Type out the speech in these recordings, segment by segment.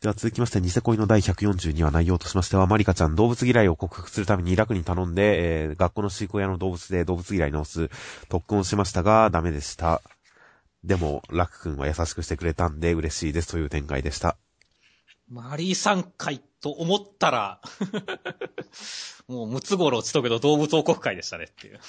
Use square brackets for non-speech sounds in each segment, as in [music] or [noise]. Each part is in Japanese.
では続きまして、ニセ恋の第142話内容としましては、マリカちゃん動物嫌いを克服するために楽に頼んで、えー、学校の飼育屋の動物で動物嫌い直す特訓をしましたが、ダメでした。でも、ラク君は優しくしてくれたんで嬉しいですという展開でした。マリーさん会と思ったら [laughs] もうムツゴロウちとけど動物王国会でしたねっていう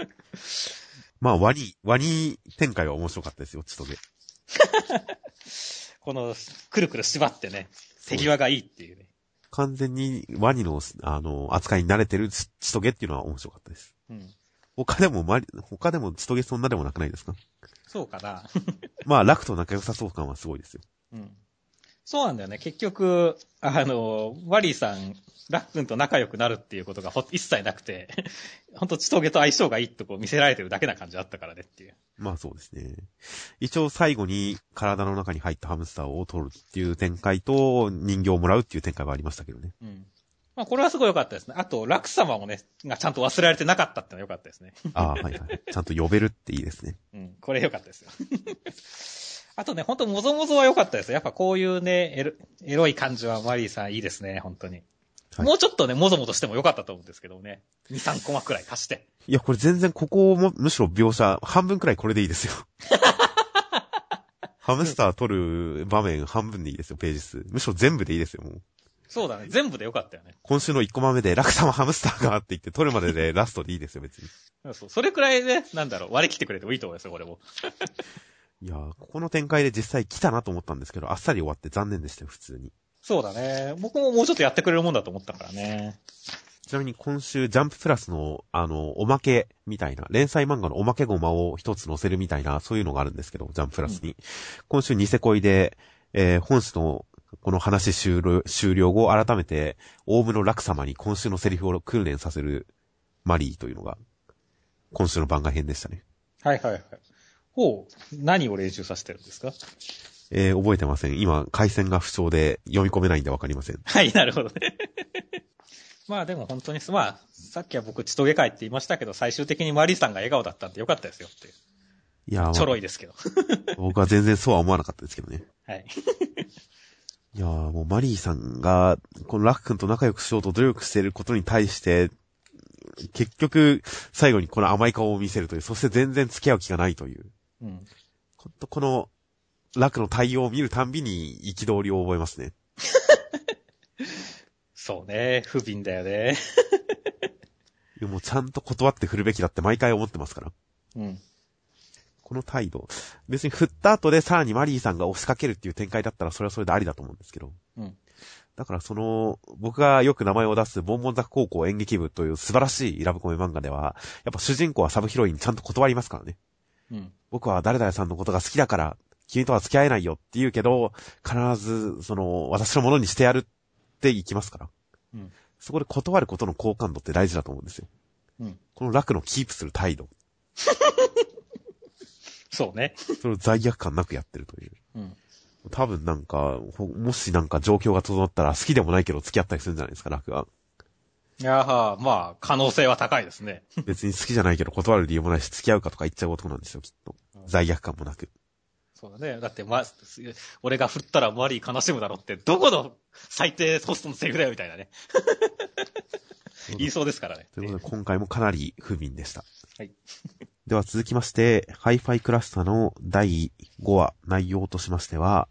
[laughs] まあ、ワニ、ワニ展開は面白かったですよ、ちとげ。[laughs] この、くるくる縛ってね、手際がいいっていうね。完全にワニの、あの、扱いに慣れてるちとげっていうのは面白かったです。うん。他でも、ま、他でもちとげそんなでもなくないですか？そうかな。[laughs] まあ、楽と仲良さそう感はすごいですよ。うん。そうなんだよね。結局、あの、ワリーさん、ラックンと仲良くなるっていうことが一切なくて、ほんと、チトゲと相性がいいとこう見せられてるだけな感じあったからねっていう。まあそうですね。一応最後に体の中に入ったハムスターを取るっていう展開と、人形をもらうっていう展開はありましたけどね。うん。まあこれはすごい良かったですね。あと、ラク様もね、がちゃんと忘れられてなかったってのは良かったですね。ああ、はいはい。ちゃんと呼べるっていいですね。うん、これ良かったですよ。あとね、ほんと、もぞもぞは良かったです。やっぱこういうね、エロエロい感じはマリーさんいいですね、本当に。はい、もうちょっとね、もぞもぞしても良かったと思うんですけどね。2、3コマくらい足して。いや、これ全然ここも、むしろ描写、半分くらいこれでいいですよ。[laughs] ハムスター撮る場面半分でいいですよ、ページ数。むしろ全部でいいですよ、もう。そうだね。全部でよかったよね。今週の1コマ目で、楽様ハムスターがって言って撮るまででラストでいいですよ、別に。そう。それくらいね、なんだろう、割り切ってくれてもいいと思いますよ、これも。いやー、ここの展開で実際来たなと思ったんですけど、あっさり終わって残念でしたよ、普通に。そうだね。僕ももうちょっとやってくれるもんだと思ったからね。ちなみに今週、ジャンププラスの、あの、おまけみたいな、連載漫画のおまけゴマを一つ載せるみたいな、そういうのがあるんですけど、ジャンププラスに。うん、今週ニセ恋で、えー、本誌のこの話終了終了後、改めて、大部の楽様に今週のセリフを訓練させるマリーというのが、今週の番外編でしたね。はいはいはい。ほう、何を練習させてるんですか？えー、覚えてません。今、回線が不調で読み込めないんでわかりません。はい、なるほどね。[laughs] まあでも本当に、まあ、さっきは僕、ちとげ会って言いましたけど、最終的にマリーさんが笑顔だったんでよかったですよっていう。いや、まあ、ちょろいですけど。[laughs] 僕は全然そうは思わなかったですけどね。はい。[laughs] いやーもうマリーさんが、このラク君と仲良くしようと努力していることに対して、結局、最後にこの甘い顔を見せるという、そして全然付き合う気がないという。うん。ほんとこの、ラクの対応を見るたんびに憤りを覚えますね。[laughs] そうね、不憫だよね。[laughs] でもちゃんと断って振るべきだって毎回思ってますから。うん。この態度。別に振った後でさらにマリーさんが押しかけるっていう展開だったらそれはそれでありだと思うんですけど。うん。だからその、僕がよく名前を出すボンボンザ高校演劇部という素晴らしいラブコメ漫画では、やっぱ主人公はサブヒロインちゃんと断りますからね。うん。僕は誰々さんのことが好きだから、君とは付き合えないよって言うけど、必ず、その、私のものにしてやるって言きますから。うん。そこで断ることの好感度って大事だと思うんですよ。うん。この楽のキープする態度。[laughs] そうね。それを罪悪感なくやってるという。うん。多分なんか、もしなんか状況が整ったら好きでもないけど付き合ったりするんじゃないですか、楽は。いやは、まあ、可能性は高いですね。[laughs] 別に好きじゃないけど断る理由もないし、付き合うかとか言っちゃうことなんですよ、きっと。罪悪感もなく。そうだね。だって、ま、俺が振ったらマリー悲しむだろって、どこの最低コストのセリフだよ、みたいなね。言いそうですからね。ということで、今回もかなり不憫でした。はい。では続きまして、ハイファイクラスタの第5話内容としましては、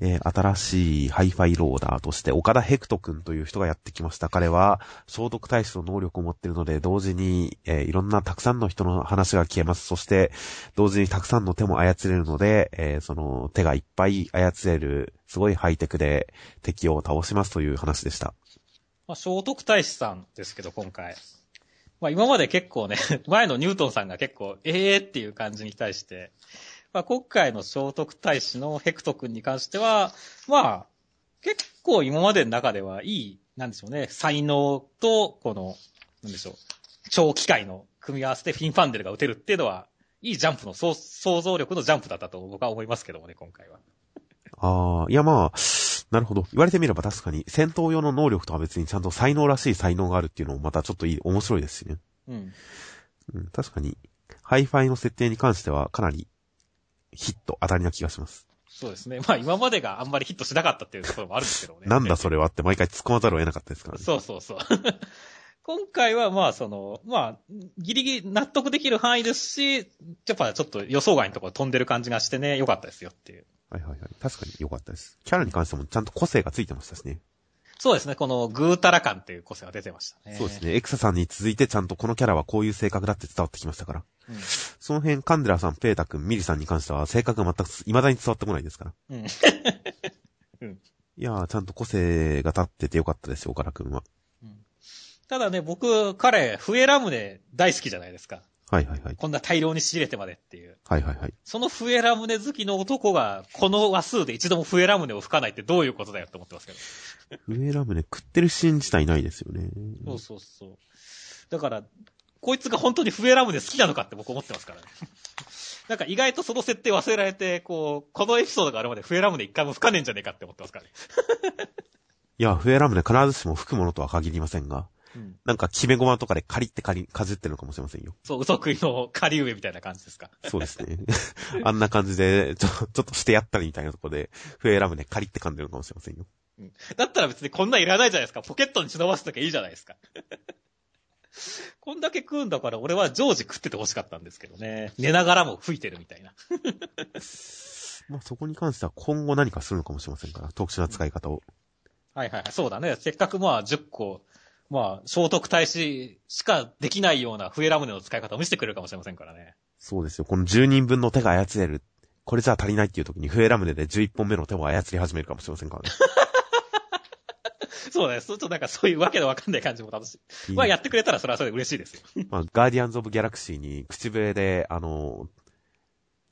えー、新しいハイファイローダーとして岡田ヘクト君という人がやってきました。彼は消毒対処の能力を持っているので、同時に、えー、いろんなたくさんの人の話が消えます。そして、同時にたくさんの手も操れるので、えー、その手がいっぱい操れる、すごいハイテクで敵を倒しますという話でした。まあ、聖徳太子さんですけど、今回。まあ今まで結構ね、[laughs] 前のニュートンさんが結構、ええー、っていう感じに対して、まあ今回の聖徳太子のヘクト君に関しては、まあ、結構今までの中ではいい、なんでしょうね、才能と、この、なんでしょう、超機械の組み合わせでフィンファンデルが打てるっていうのは、いいジャンプの想像力のジャンプだったと僕は思いますけどもね、今回は。ああ、いやまあ、なるほど。言われてみれば確かに、戦闘用の能力とは別にちゃんと才能らしい才能があるっていうのもまたちょっといい、面白いですしね。うん。うん、確かに、ハイファイの設定に関してはかなりヒット、当たりな気がします。そうですね。まあ今までがあんまりヒットしなかったっていうところもあるんですけどね。なんだそれはって毎回突っ込まざるを得なかったですからね。そうそうそう。[laughs] 今回はまあその、まあ、ギリギリ納得できる範囲ですし、やっぱちょっと予想外のところ飛んでる感じがしてね、良かったですよっていう。はいはいはい。確かに良かったです。キャラに関してもちゃんと個性がついてましたしね。そうですね。このぐーたら感っていう個性が出てましたね。そうですね。エクサさんに続いてちゃんとこのキャラはこういう性格だって伝わってきましたから。うん、その辺、カンデラさん、ペータ君、ミリさんに関しては性格が全く未だに伝わってこないですから。うん。うん、いやー、ちゃんと個性が立っててよかったですよ、岡田君は。うん、ただね、僕、彼、笛ラムネ大好きじゃないですか。はいはいはい。こんな大量に仕入れてまでっていう。はいはいはい。その笛ラムネ好きの男が、この話数で一度も笛ラムネを吹かないってどういうことだよって思ってますけど。笛ラムネ食ってるシーン自体ないですよね。そうそうそう。だから、こいつが本当に笛ラムネ好きなのかって僕思ってますからね。[laughs] なんか意外とその設定忘れられて、こう、このエピソードがあるまで笛ラムネ一回も吹かねえんじゃねえかって思ってますからね。[laughs] いや、笛ラムネ必ずしも吹くものとは限りませんが。うん、なんか、決め駒とかでカリってカリ、かじってるのかもしれませんよ。そう、嘘食いのカリ上みたいな感じですか？そうですね。[laughs] あんな感じで、ちょ、ちょっとしてやったりみたいなところで、笛ラムネカリって噛んでるのかもしれませんよ。うん。だったら別にこんなんいらないじゃないですか。ポケットに忍ばすときいいじゃないですか。こんだけ食うんだから俺は常時食ってて欲しかったんですけどね。[laughs] 寝ながらも吹いてるみたいな。[laughs] まあそこに関しては今後何かするのかもしれませんから、特殊な使い方を。はいはいはい、そうだね。せっかくまあ10個、まあ、聖徳太子しかできないような笛ラムネの使い方を見せてくれるかもしれませんからね。そうですよ。この10人分の手が操れる。これじゃ足りないっていう時に笛ラムネで11本目の手を操り始めるかもしれませんからね。[laughs] そうだね。ちょっとなんかそういうわけのわかんない感じも楽しい。まあやってくれたらそれはそれで嬉しいですよ。まあ、ガーディアンズ・オブ・ギャラクシーに口笛で、あの、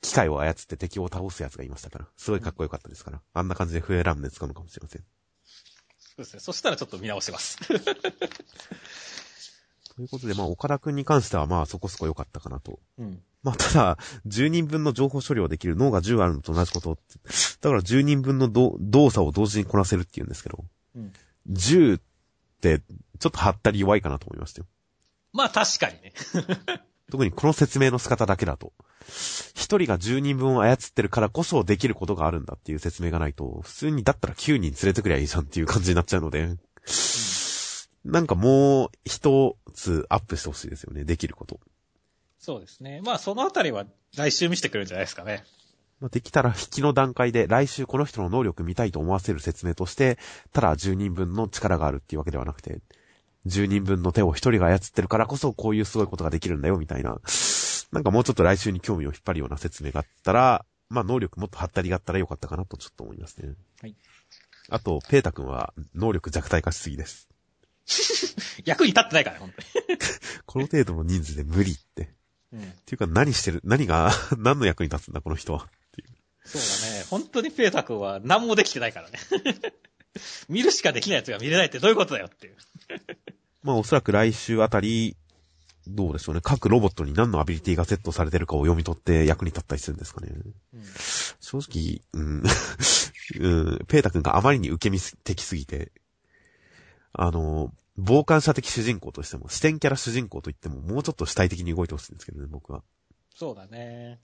機械を操って敵を倒すやつがいましたから、すごいかっこよかったですから、あんな感じで笛ラムネ使うのかもしれません。そうですね。そしたらちょっと見直します。[laughs] ということで、まあ、岡田くんに関しては、まあ、そこそこ良かったかなと。うん。まあ、ただ、10人分の情報処理をできる脳が10あるのと同じこと。だから10人分の動作を同時にこなせるって言うんですけど。うん。10って、ちょっと張ったり弱いかなと思いましたよ。まあ確かにね。[laughs] 特にこの説明の仕方だけだと。一人が10人分を操ってるからこそできることがあるんだっていう説明がないと、普通にだったら9人連れてくりゃいいじゃんっていう感じになっちゃうので、うん、なんかもう一つアップしてほしいですよね、できること。そうですね。まあそのあたりは来週見せてくるんじゃないですかね。まあ、できたら引きの段階で来週この人の能力見たいと思わせる説明として、ただ10人分の力があるっていうわけではなくて、10人分の手を1人が操ってるからこそこういうすごいことができるんだよみたいな、なんかもうちょっと来週に興味を引っ張るような説明があったら、まあ能力もっと張ったりがあったらよかったかなとちょっと思いますね。はい。あと、ペータ君は能力弱体化しすぎです。[laughs] 役に立ってないからね、本当に。[laughs] この程度の人数で無理って。うん。っていうか何してる、何が、何の役に立つんだ、この人は。そうだね。本当にペータ君は何もできてないからね。[laughs] 見るしかできないやつが見れないってどういうことだよっていう。まあおそらく来週あたり、どうでしょうね。各ロボットに何のアビリティがセットされてるかを読み取って役に立ったりするんですかね。うん、正直、うん、[laughs] うん、ペータ君があまりに受け身的すぎて、あの、傍観者的主人公としても、視点キャラ主人公といっても、もうちょっと主体的に動いてほしいんですけどね、僕は。そうだね。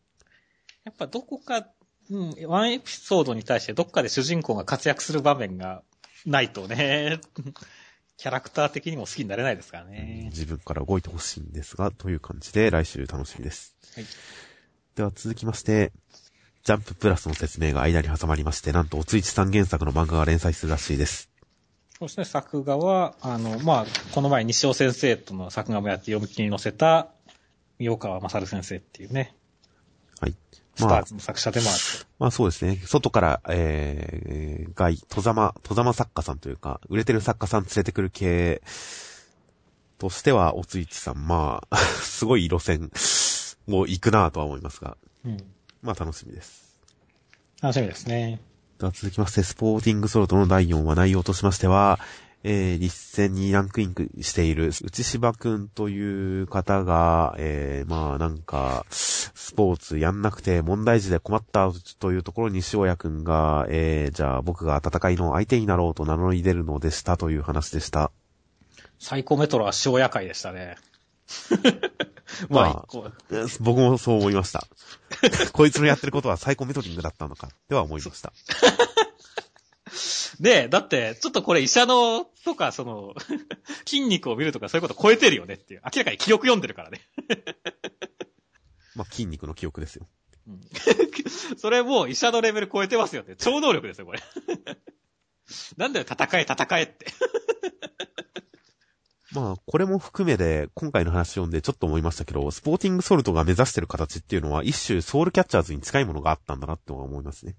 やっぱどこかうん、ワンエピソードに対してどっかで主人公が活躍する場面がないとね、[laughs] キャラクター的にも好きになれないですからね。自分から動いてほしいんですが、という感じで来週楽しみです。はい。では続きまして、ジャンププラスの説明が間に挟まりまして、なんとおついちさん原作の漫画が連載するらしいです。そうですね、作画は、あの、まあ、この前西尾先生との作画もやって読み切りに載せた、三岡正先生っていうね。はい。スターズの作者でもある。まあそうですね。外から、えー、外、戸様、戸様作家さんというか、売れてる作家さん連れてくる系としては、おついちさん、まあ、[laughs] すごい路線もう行くなぁとは思いますが。うん。まあ楽しみです。楽しみですね。では続きまして、スポーティングソロトの第4話内容としましては、えー、立戦にランクインしている内芝くんという方が、えー、まあなんか、スポーツやんなくて問題児で困ったというところに塩谷くんが、えー、じゃあ僕が戦いの相手になろうと名乗り出るのでしたという話でした。サイコメトロは塩谷会でしたね。[laughs] まあ、僕もそう思いました。[laughs] こいつのやってることはサイコメトリングだったのか、では思いました。[laughs] で、だって、ちょっとこれ医者の、とか、その、[laughs] 筋肉を見るとかそういうこと超えてるよねっていう。明らかに記憶読んでるからね。まあ、筋肉の記憶ですよ。うん、[laughs] それもう医者のレベル超えてますよって。超能力ですよ、これ。[laughs] なんだよ、戦え、戦えって。まあ、これも含めで、今回の話読んでちょっと思いましたけど、スポーティングソルトが目指してる形っていうのは、一種ソウルキャッチャーズに近いものがあったんだなって思いますね。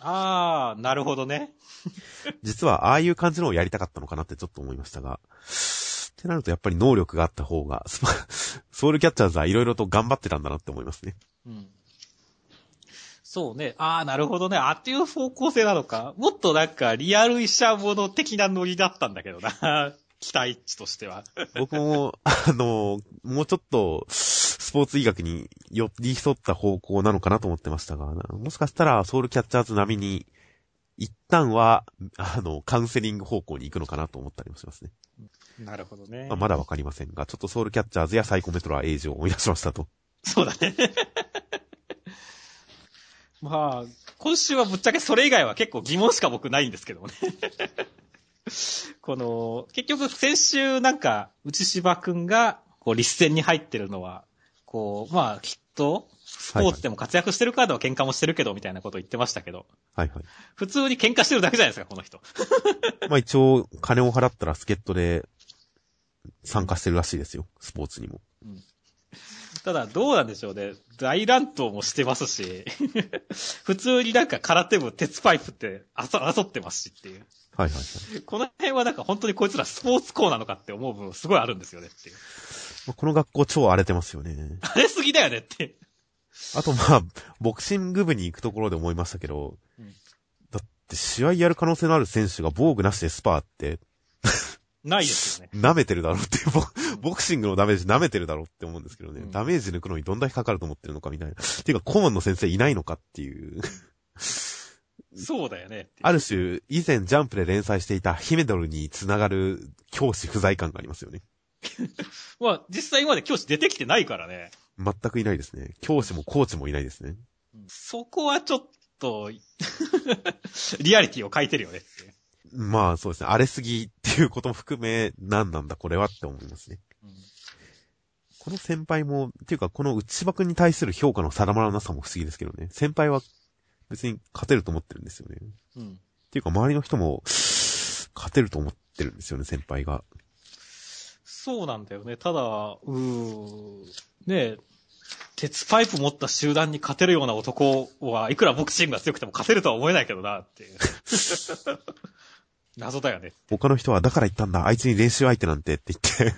あー、なるほどね。[laughs] 実は、ああいう感じのをやりたかったのかなってちょっと思いましたが、ってなるとやっぱり能力があった方が、[laughs] ソウルキャッチャーズはいろいろと頑張ってたんだなって思いますね。うん。そうね。ああ、なるほどね。あっていう方向性なのか。もっとなんか、リアル医者もの的なノリだったんだけどな。期待値としては。僕も、あの、もうちょっと、スポーツ医学に寄り添った方向なのかなと思ってましたが、もしかしたらソウルキャッチャーズ並みに、一旦は、あの、カウンセリング方向に行くのかなと思ったりもしますね。なるほどね。まあ、まだわかりませんが、ちょっとソウルキャッチャーズやサイコメトラーエイジを思い出しましたと。そうだね。[laughs] まあ、今週はぶっちゃけそれ以外は結構疑問しか僕ないんですけどもね。[laughs] この、結局先週なんか、内芝くんが、こう、立戦に入ってるのは、こう、まあ、きっと、スポーツでも活躍してるカードは喧嘩もしてるけど、みたいなことを言ってましたけど。はいはい。普通に喧嘩してるだけじゃないですか、この人。[laughs] まあ一応、金を払ったら助っ人で参加してるらしいですよ、スポーツにも。うん。ただ、どうなんでしょうね。大乱闘もしてますし、[laughs] 普通になんか空手部鉄パイプって争ってますしっていう。はいはいはい。この辺はなんか本当にこいつらスポーツ校なのかって思う部分すごいあるんですよねっていう。この学校超荒れてますよね。荒れすぎだよねって。あとまあ、ボクシング部に行くところで思いましたけど、うん、だって試合やる可能性のある選手が防具なしでスパーって、ないですよね。[laughs] 舐めてるだろうって [laughs] ボ、ボクシングのダメージ舐めてるだろうって思うんですけどね、うん、ダメージ抜くのにどんだけかかると思ってるのかみたいな。っていうか、顧問の先生いないのかっていうそうだよね。ある種、以前ジャンプで連載していたヒメドルにつながる教師不在感がありますよね。[laughs] まあ、実際今まで教師出てきてないからね。全くいないですね。教師もコーチもいないですね。そこはちょっと [laughs] リアリティを書いてるよねまあそうですね。荒れすぎっていうことも含め、何なんだこれはって思いますね。うん、この先輩も、っていうかこの内場くんに対する評価の定まらなさも不思議ですけどね。先輩は別に勝てると思ってるんですよね。うん。っていうか周りの人も、勝てると思ってるんですよね、先輩が。そうなんだよね。ただ、うー、ねえ、鉄パイプ持った集団に勝てるような男はいくらボクシングが強くても勝てるとは思えないけどな、っていう。[laughs] 謎だよね。他の人はだから言ったんだ、あいつに練習相手なんてって言って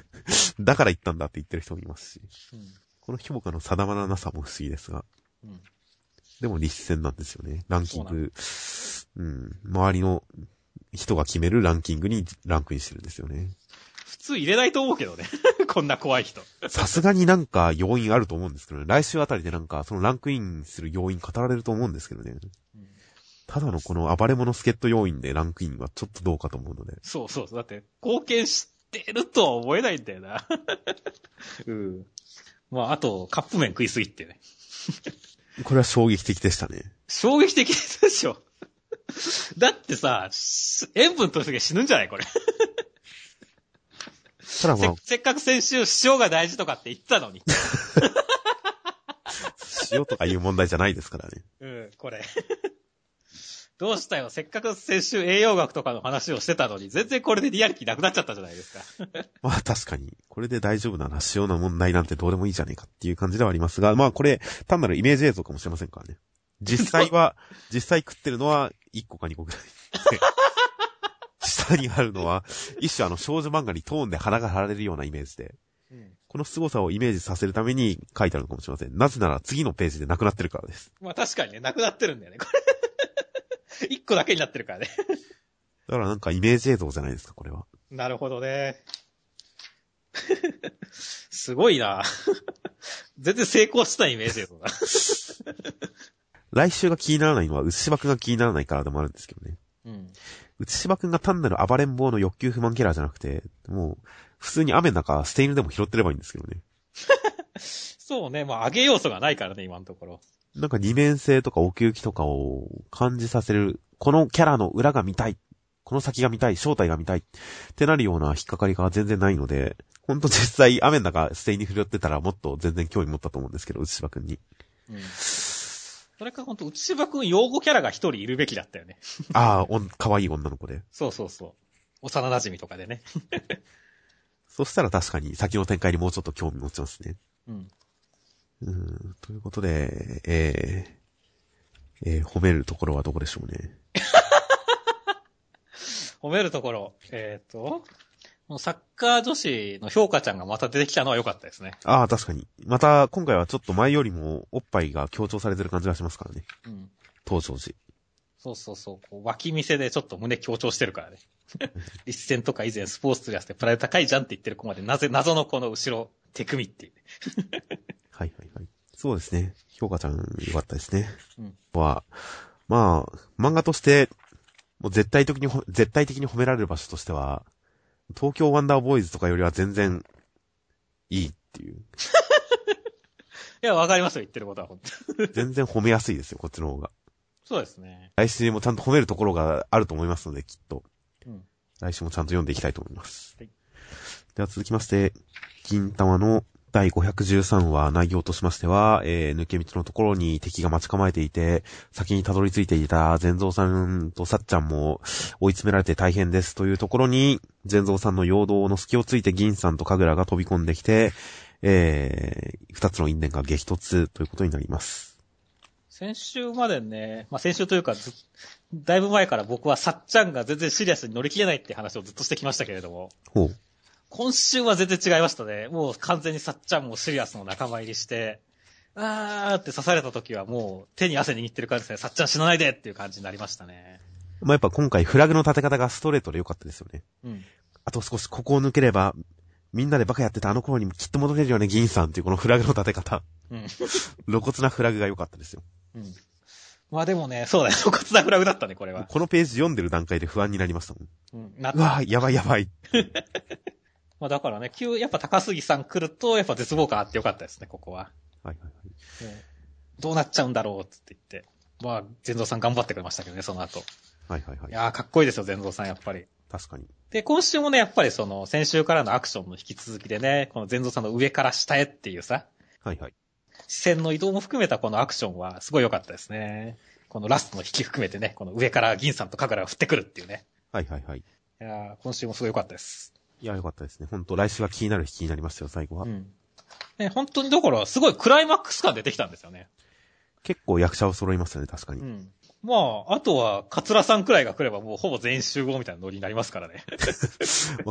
だから言ったんだって言ってる人もいますし。うん、この評価の定まらなさも不思議ですが。うん、でも立戦なんですよね。ランキング。うん。周りの人が決めるランキングにランクインしてるんですよね。普通入れないと思うけどね。[laughs] こんな怖い人。さすがになんか要因あると思うんですけどね。来週あたりでなんかそのランクインする要因語られると思うんですけどね。うん、ただのこの暴れ者助っ人要因でランクインはちょっとどうかと思うので。そうそうそう。だって貢献してるとは思えないんだよな。[laughs] うん。まあ、あと、カップ麺食いすぎってね。これは衝撃的でしたね。衝撃的でしょ。だってさ、塩分取るときは死ぬんじゃないこれ。ただまあせ、せっかく先週塩が大事とかって言ってたのに。[laughs] 塩とかいう問題じゃないですからね。うん、これ。どうしたよせっかく先週栄養学とかの話をしてたのに、全然これでリアリティなくなっちゃったじゃないですか。[laughs] まあ確かに、これで大丈夫なら塩の問題なんてどうでもいいじゃねえかっていう感じではありますが、まあこれ、単なるイメージ映像かもしれませんからね。実際は、[laughs] 実際食ってるのは1個か2個ぐらい。[laughs] 下にあるのは、一種あの少女漫画にトーンで鼻が貼られるようなイメージで。うん、この凄さをイメージさせるために書いてあるのかもしれません。なぜなら次のページでなくなってるからです。まあ確かにね、なくなってるんだよね、これ。[laughs] 一個だけになってるからね。だからなんかイメージ映像じゃないですか、これは。なるほどね。[laughs] すごいな [laughs] 全然成功したイメージ映像だ。来週が気にならないのは、牛芝くんが気にならないからでもあるんですけどね。うん。内芝くんが単なる暴れん坊の欲求不満キャラじゃなくて、もう、普通に雨の中、捨て犬でも拾ってればいいんですけどね。そうね、まあ上げ要素がないからね、今のところ。なんか二面性とか奥行きとかを感じさせる、このキャラの裏が見たい、この先が見たい、正体が見たいってなるような引っかかりが全然ないので、ほんと実際雨の中、ステイに振ってたらもっと全然興味持ったと思うんですけど、内芝くんに。うん。それかほんと、内芝くん用語キャラが一人いるべきだったよね。ああ、おん、可愛い女の子で。そうそうそう。幼馴染とかでね。そしたら確かに先の展開にもうちょっと興味持ちますね。うん。うん、ということで、えー、えー、褒めるところはどこでしょうね。[laughs] 褒めるところ、えっ、ー、と、サッカー女子の評価ちゃんがまた出てきたのは良かったですね。ああ、確かに。また、今回はちょっと前よりもおっぱいが強調されてる感じがしますからね。うん。登場時。そうそうそう。こう脇見せでちょっと胸強調してるからね。[laughs] 立戦とか以前スポーツとやってプライド高いじゃんって言ってる子まで、なぜ、謎のこの後ろ、手組みっていう、はいはいはい。そうですね。評価ちゃん良かったですね。うん。は、まあ、漫画として、もう絶対的に、絶対的に褒められる場所としては、東京ワンダーボーイズとかよりは全然、いいっていう。[laughs] いや、わかりますよ、言ってることは、本当 [laughs] 全然褒めやすいですよ、こっちの方が。そうですね。来週もちゃんと褒めるところがあると思いますので、きっと。うん。来週もちゃんと読んでいきたいと思います。はい。では続きまして、銀玉の第513話内容としましては、えー、抜け道のところに敵が待ち構えていて、先にたどり着いていた全蔵さんとさっちゃんも追い詰められて大変ですというところに、全蔵さんの陽動の隙をついて銀さんと神楽が飛び込んできて、えー、二つの因縁が激突ということになります。先週までね、まあ、先週というかだいぶ前から僕はさっちゃんが全然シリアスに乗り切れないって話をずっとしてきましたけれども。ほう。今週は全然違いましたね。もう完全にさっちゃんもシリアスの仲間入りして、あーって刺された時はもう手に汗握ってる感じですね。さっちゃん死なないでっていう感じになりましたね。まあ、やっぱ今回フラグの立て方がストレートで良かったですよね。うん。あと少しここを抜ければ、みんなでバカやってたあの頃にもきっと戻れるよね、銀さんっていうこのフラグの立て方。うん。露骨なフラグが良かったですよ。うん。まあでもね、そうだよ。露骨なフラグだったね、これは。このページ読んでる段階で不安になりましたもん。うん。なうわぁ、やばいやばい。まあだからね、急、やっぱ高杉さん来ると、やっぱ絶望感あってよかったですね、ここは。はいはいはい。どうなっちゃうんだろうって言って。まあ、全蔵さん頑張ってくれましたけどね、その後。はいはいはい。いやー、かっこいいですよ、全蔵さん、やっぱり。確かに。で、今週もね、やっぱりその、先週からのアクションの引き続きでね、この全蔵さんの上から下へっていうさ。はいはい。視線の移動も含めたこのアクションはすごい良かったですね。このラストの引き含めてね、この上から銀さんと神楽が降ってくるっていうね。はいはいはい。いや今週もすごい良かったです。いや、良かったですね。本当来週は気になる引きになりましたよ、最後は。うん。ね、本当にだから、すごいクライマックス感出てきたんですよね。結構役者を揃いましたね、確かに。うん。まあ、あとは、カツラさんくらいが来ればもうほぼ全員集合みたいなノリになりますからね。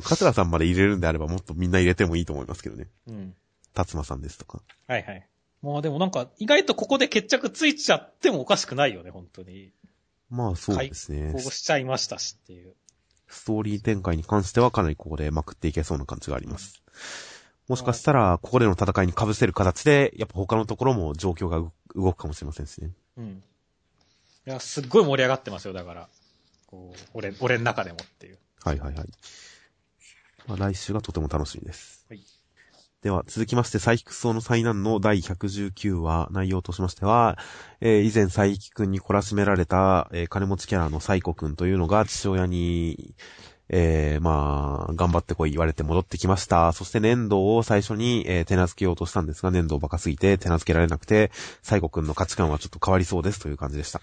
カツラさんまで入れるんであればもっとみんな入れてもいいと思いますけどね。うん。達馬さんですとか。はいはい。まあでもなんか、意外とここで決着ついちゃってもおかしくないよね、本当に。まあそうですね。こうしちゃいましたしっていう。ストーリー展開に関してはかなりここでまくっていけそうな感じがあります。もしかしたら、ここでの戦いに被せる形で、やっぱ他のところも状況が動くかもしれませんですね。うん。いや、すっごい盛り上がってますよ、だから。こう、俺、俺の中でもっていう。はいはいはい。まあ、来週がとても楽しみです。では、続きまして、佐伯草の災難の第119話、内容としましては、えー、以前佐伯くんに懲らしめられた、えー、金持ちキャラのサイコくんというのが父親に、えー、まあ、頑張ってこい言われて戻ってきました。そして粘土を最初に、えー、手なずけようとしたんですが、粘土をバカすぎて手なずけられなくて、サイコくんの価値観はちょっと変わりそうですという感じでした。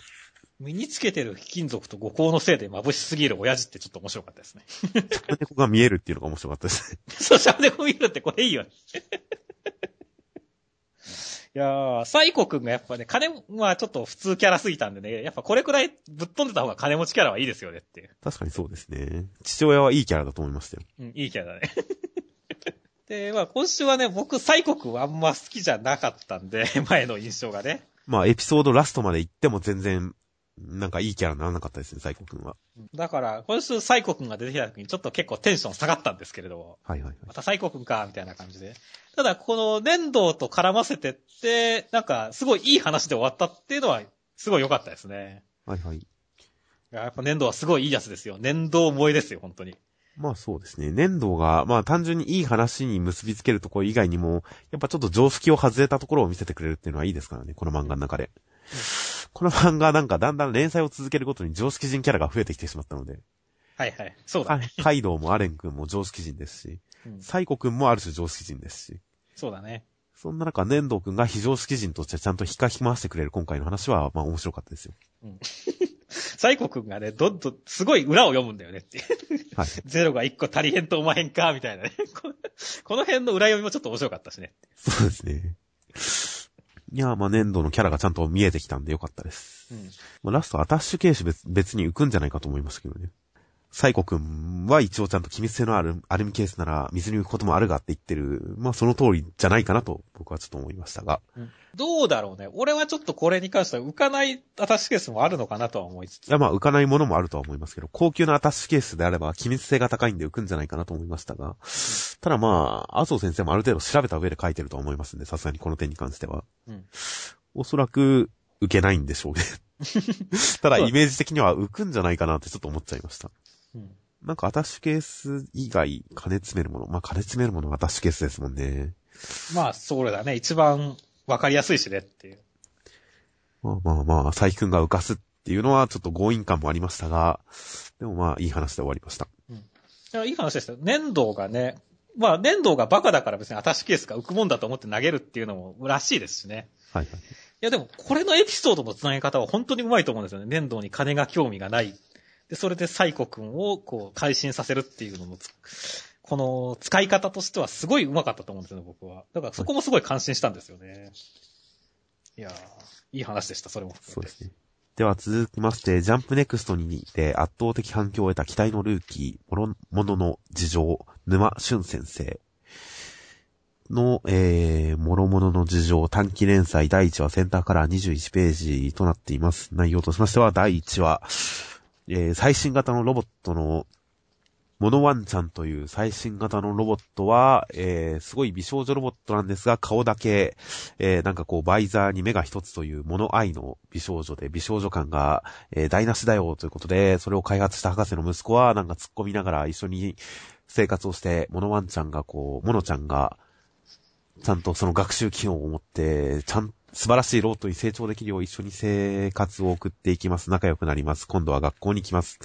身につけてる金属と五光のせいで眩しすぎる親父ってちょっと面白かったですね。シャムネコが見えるっていうのが面白かったですね。[laughs] そう、シャムネコ見えるってこれいいよね。いやー、サイコくんがやっぱね、金はちょっと普通キャラすぎたんでね、やっぱこれくらいぶっ飛んでた方が金持ちキャラはいいですよねっていう。確かにそうですね。父親はいいキャラだと思いましたよ。うん、いいキャラだね。[laughs] で、まあ今週はね、僕サイコくんはあんま好きじゃなかったんで、前の印象がね。まあエピソードラストまで行っても全然なんかいいキャラにならなかったですね、サイコ君は。だから、今週サイコ君が出てきた時にちょっと結構テンション下がったんですけれど。はいはい、はい、またサイコ君か、みたいな感じで。ただ、この粘土と絡ませてって、なんか、すごいいい話で終わったっていうのは、すごい良かったですね。はいはい。やっぱ粘土はすごいいいやつですよ。粘土萌えですよ、本当に。まあそうですね。粘土が、まあ単純にいい話に結びつけるところ以外にも、やっぱちょっと常識を外れたところを見せてくれるっていうのはいいですからね、この漫画の中で。うん、この漫画なんかだんだん連載を続けるごとに常識人キャラが増えてきてしまったので。はいはい。そうだね。カイドウもアレン君も常識人ですし、うん、サイコ君もある種常識人ですし。そうだね。そんな中、粘土君が非常識人としてちゃんと引っかき回してくれる今回の話は、まあ面白かったですよ。うん。[laughs] サイコ君がね、どんどん、すごい裏を読むんだよねって。はい。ゼロが一個足りへんと思わへんか、みたいなね。この辺の裏読みもちょっと面白かったしね。そうですね。いや、まあ、粘土のキャラがちゃんと見えてきたんでよかったです。うん。まあ、ラストアタッシュケース別別に浮くんじゃないかと思いましたけどね。サイコくんは一応ちゃんと機密性のあるアルミケースなら水に浮くこともあるがって言ってる。まあその通りじゃないかなと僕はちょっと思いましたが。うん、どうだろうね。俺はちょっとこれに関しては浮かないアタッシュケースもあるのかなとは思いつつ。いやまあ浮かないものもあるとは思いますけど、高級なアタッシュケースであれば機密性が高いんで浮くんじゃないかなと思いましたが。うん、ただまあ、麻生先生もある程度調べた上で書いてると思いますんで、さすがにこの点に関しては。うん、おそらく、浮けないんでしょうねただイメージ的には浮くんじゃないかなってちょっと思っちゃいました。うんなんかアタッシュケース以外、金詰めるもの。まあ、金詰めるものはアタッシュケースですもんね。まあ、そうだね。一番わかりやすいしねっていう。まあまあまあ、佐伯くんが浮かすっていうのはちょっと強引感もありましたが、でもまあ、いい話で終わりました。うん。いや、いい話ですよ。粘土がね、まあ、粘土がバカだから別にアタッシュケースが浮くもんだと思って投げるっていうのもらしいですしね。はいはい。いや、でも、これのエピソードの繋げ方は本当にうまいと思うんですよね。粘土に金が興味がないで、それでサイコ君を、こう、改心させるっていうのの、この使い方としてはすごい上手かったと思うんですよね、僕は。だからそこもすごい感心したんですよね。いや、いい話でした、それもそうですね。では続きまして、ジャンプネクストにて圧倒的反響を得た期待のルーキー、ものものの事情、沼俊先生の、えー、もろものの事情、短期連載第1話センターカラー21ページとなっています。内容としましては、第1話、えー、最新型のロボットの、モノワンちゃんという最新型のロボットは、えー、すごい美少女ロボットなんですが、顔だけ、えー、なんかこう、バイザーに目が一つというモノアイの美少女で、美少女感が、えー、台無しだよということで、それを開発した博士の息子は、なんか突っ込みながら一緒に生活をして、モノワンちゃんがこう、モノちゃんが、ちゃんとその学習機能を持って、ちゃん素晴らしいロートに成長できるよう一緒に生活を送っていきます。仲良くなります。今度は学校に来ます。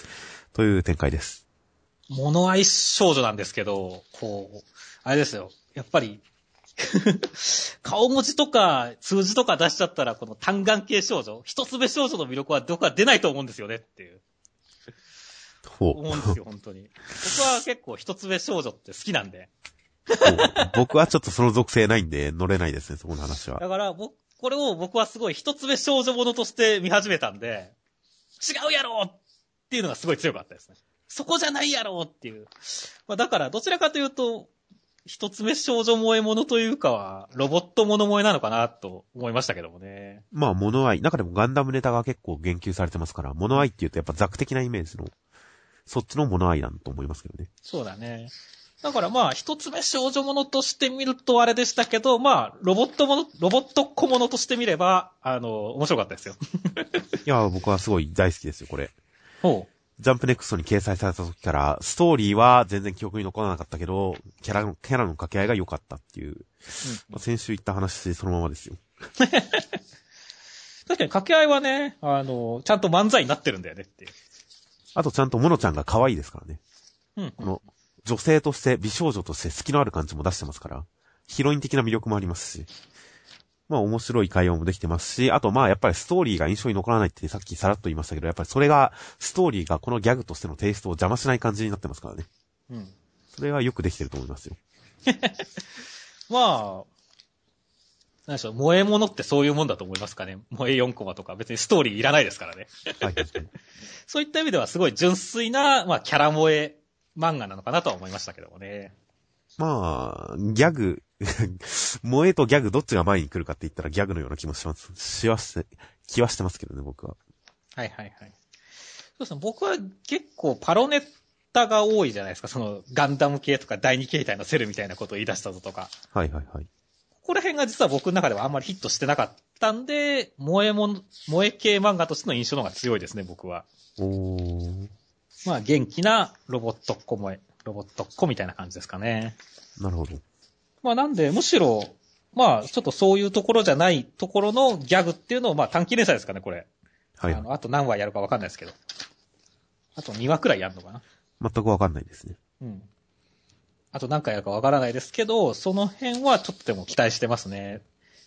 という展開です。物愛少女なんですけど、こう、あれですよ。やっぱり [laughs] 顔文字とか数字とか出しちゃったら、この単眼系少女、一つ目少女の魅力はどこか出ないと思うんですよねっていう。思うんですよ、本当に。僕は結構一つ目少女って好きなんで。僕はちょっとその属性ないんで乗れないですね、そこの話は。だから僕、これを僕はすごい一つ目少女ものとして見始めたんで、違うやろっていうのがすごい強かったですね。そこじゃないやろっていう。まあ、だからどちらかというと、一つ目少女萌えものというかは、ロボットもの萌えなのかなと思いましたけどもね。まあ、物愛。中でもガンダムネタが結構言及されてますから、物愛って言うとやっぱザク的なイメージの、そっちの物愛なんと思いますけどね。そうだね。だからまあ、一つ目少女ものとして見るとあれでしたけど、まあ、ロボットもの、ロボット小物として見れば、あの、面白かったですよ。[laughs] いや、僕はすごい大好きですよ、これ。ほう。ジャンプネクストに掲載された時から、ストーリーは全然記憶に残らなかったけど、キャラの、キャラの掛け合いが良かったっていう。うんまあ、先週言った話そのままですよ。[laughs] 確かに掛け合いはね、あの、ちゃんと漫才になってるんだよねっていう。あとちゃんとモノちゃんが可愛いですからね。うん、この、女性として美少女として隙のある感じも出してますから、ヒロイン的な魅力もありますし、まあ面白い会話もできてますし、あとまあやっぱりストーリーが印象に残らないってさっきさらっと言いましたけど、やっぱりそれが、ストーリーがこのギャグとしてのテイストを邪魔しない感じになってますからね。うん。それはよくできてると思いますよ。[laughs] まあ、何でしょう、萌え物ってそういうもんだと思いますかね。萌え4コマとか別にストーリーいらないですからね。はい。[laughs] そういった意味ではすごい純粋な、まあキャラ萌え漫画なのかなとは思いましたけどもね。まあ、ギャグ、[laughs] 萌えとギャグどっちが前に来るかって言ったらギャグのような気もします。しはして、気はしてますけどね、僕は。はいはいはい。そうですね、僕は結構パロネッタが多いじゃないですか。そのガンダム系とか第二形態のセルみたいなことを言い出したぞとか。はいはいはい。ここら辺が実は僕の中ではあんまりヒットしてなかったんで、萌えもん、萌え系漫画としての印象の方が強いですね、僕は。おー。まあ元気なロボットっ子萌え。ロボットっ子みたいな感じですかね。なるほど。まあなんで、むしろ、まあちょっとそういうところじゃないところのギャグっていうのを、まあ短期連載ですかね、これ。はいあ。の、あと何話やるかわかんないですけど。あと2話くらいやるのかな。全くわかんないですね。うん。あと何回やるかわからないですけど、その辺はちょっとでも期待してますね。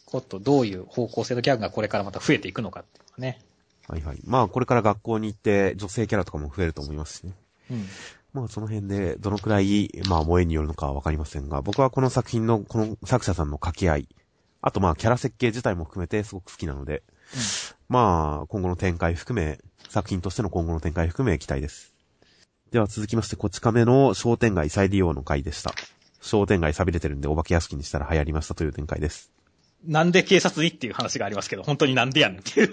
こっとどういう方向性のギャグがこれからまた増えていくのかっていうのはね。はいはい。まあ、これから学校に行って女性キャラとかも増えると思いますしね。うん。まあ、その辺でどのくらい、まあ、萌えによるのかはわかりませんが、僕はこの作品の、この作者さんの掛け合い、あとまあ、キャラ設計自体も含めてすごく好きなので、まあ、今後の展開含め、作品としての今後の展開含め期待です。では続きまして、こち亀の商店街再利用の回でした。商店街錆びれてるんでお化け屋敷にしたら流行りましたという展開です。なんで警察にっていう話がありますけど、本当になんでやんっていう。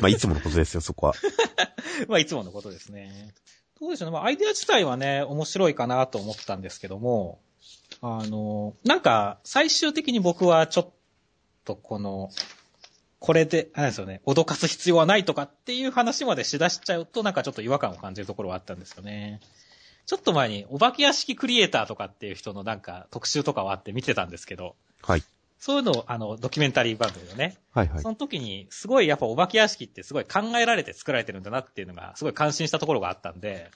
まあ、いつものことですよ、そこは。[laughs] まあ、いつものことですね。どうでしょうね。まあ、アイデア自体はね、面白いかなと思ったんですけども、あの、なんか、最終的に僕はちょっとこの、これで、あれですよね、脅かす必要はないとかっていう話までしだしちゃうと、なんかちょっと違和感を感じるところはあったんですよね。ちょっと前に、お化け屋敷クリエイターとかっていう人のなんか特集とかはあって見てたんですけど、はい。そういうのを、あの、ドキュメンタリー番組でね、はいはいそ。の時に、すごいやっぱお化け屋敷ってすごい考えられて作られてるんだなっていうのが、すごい感心したところがあったんで。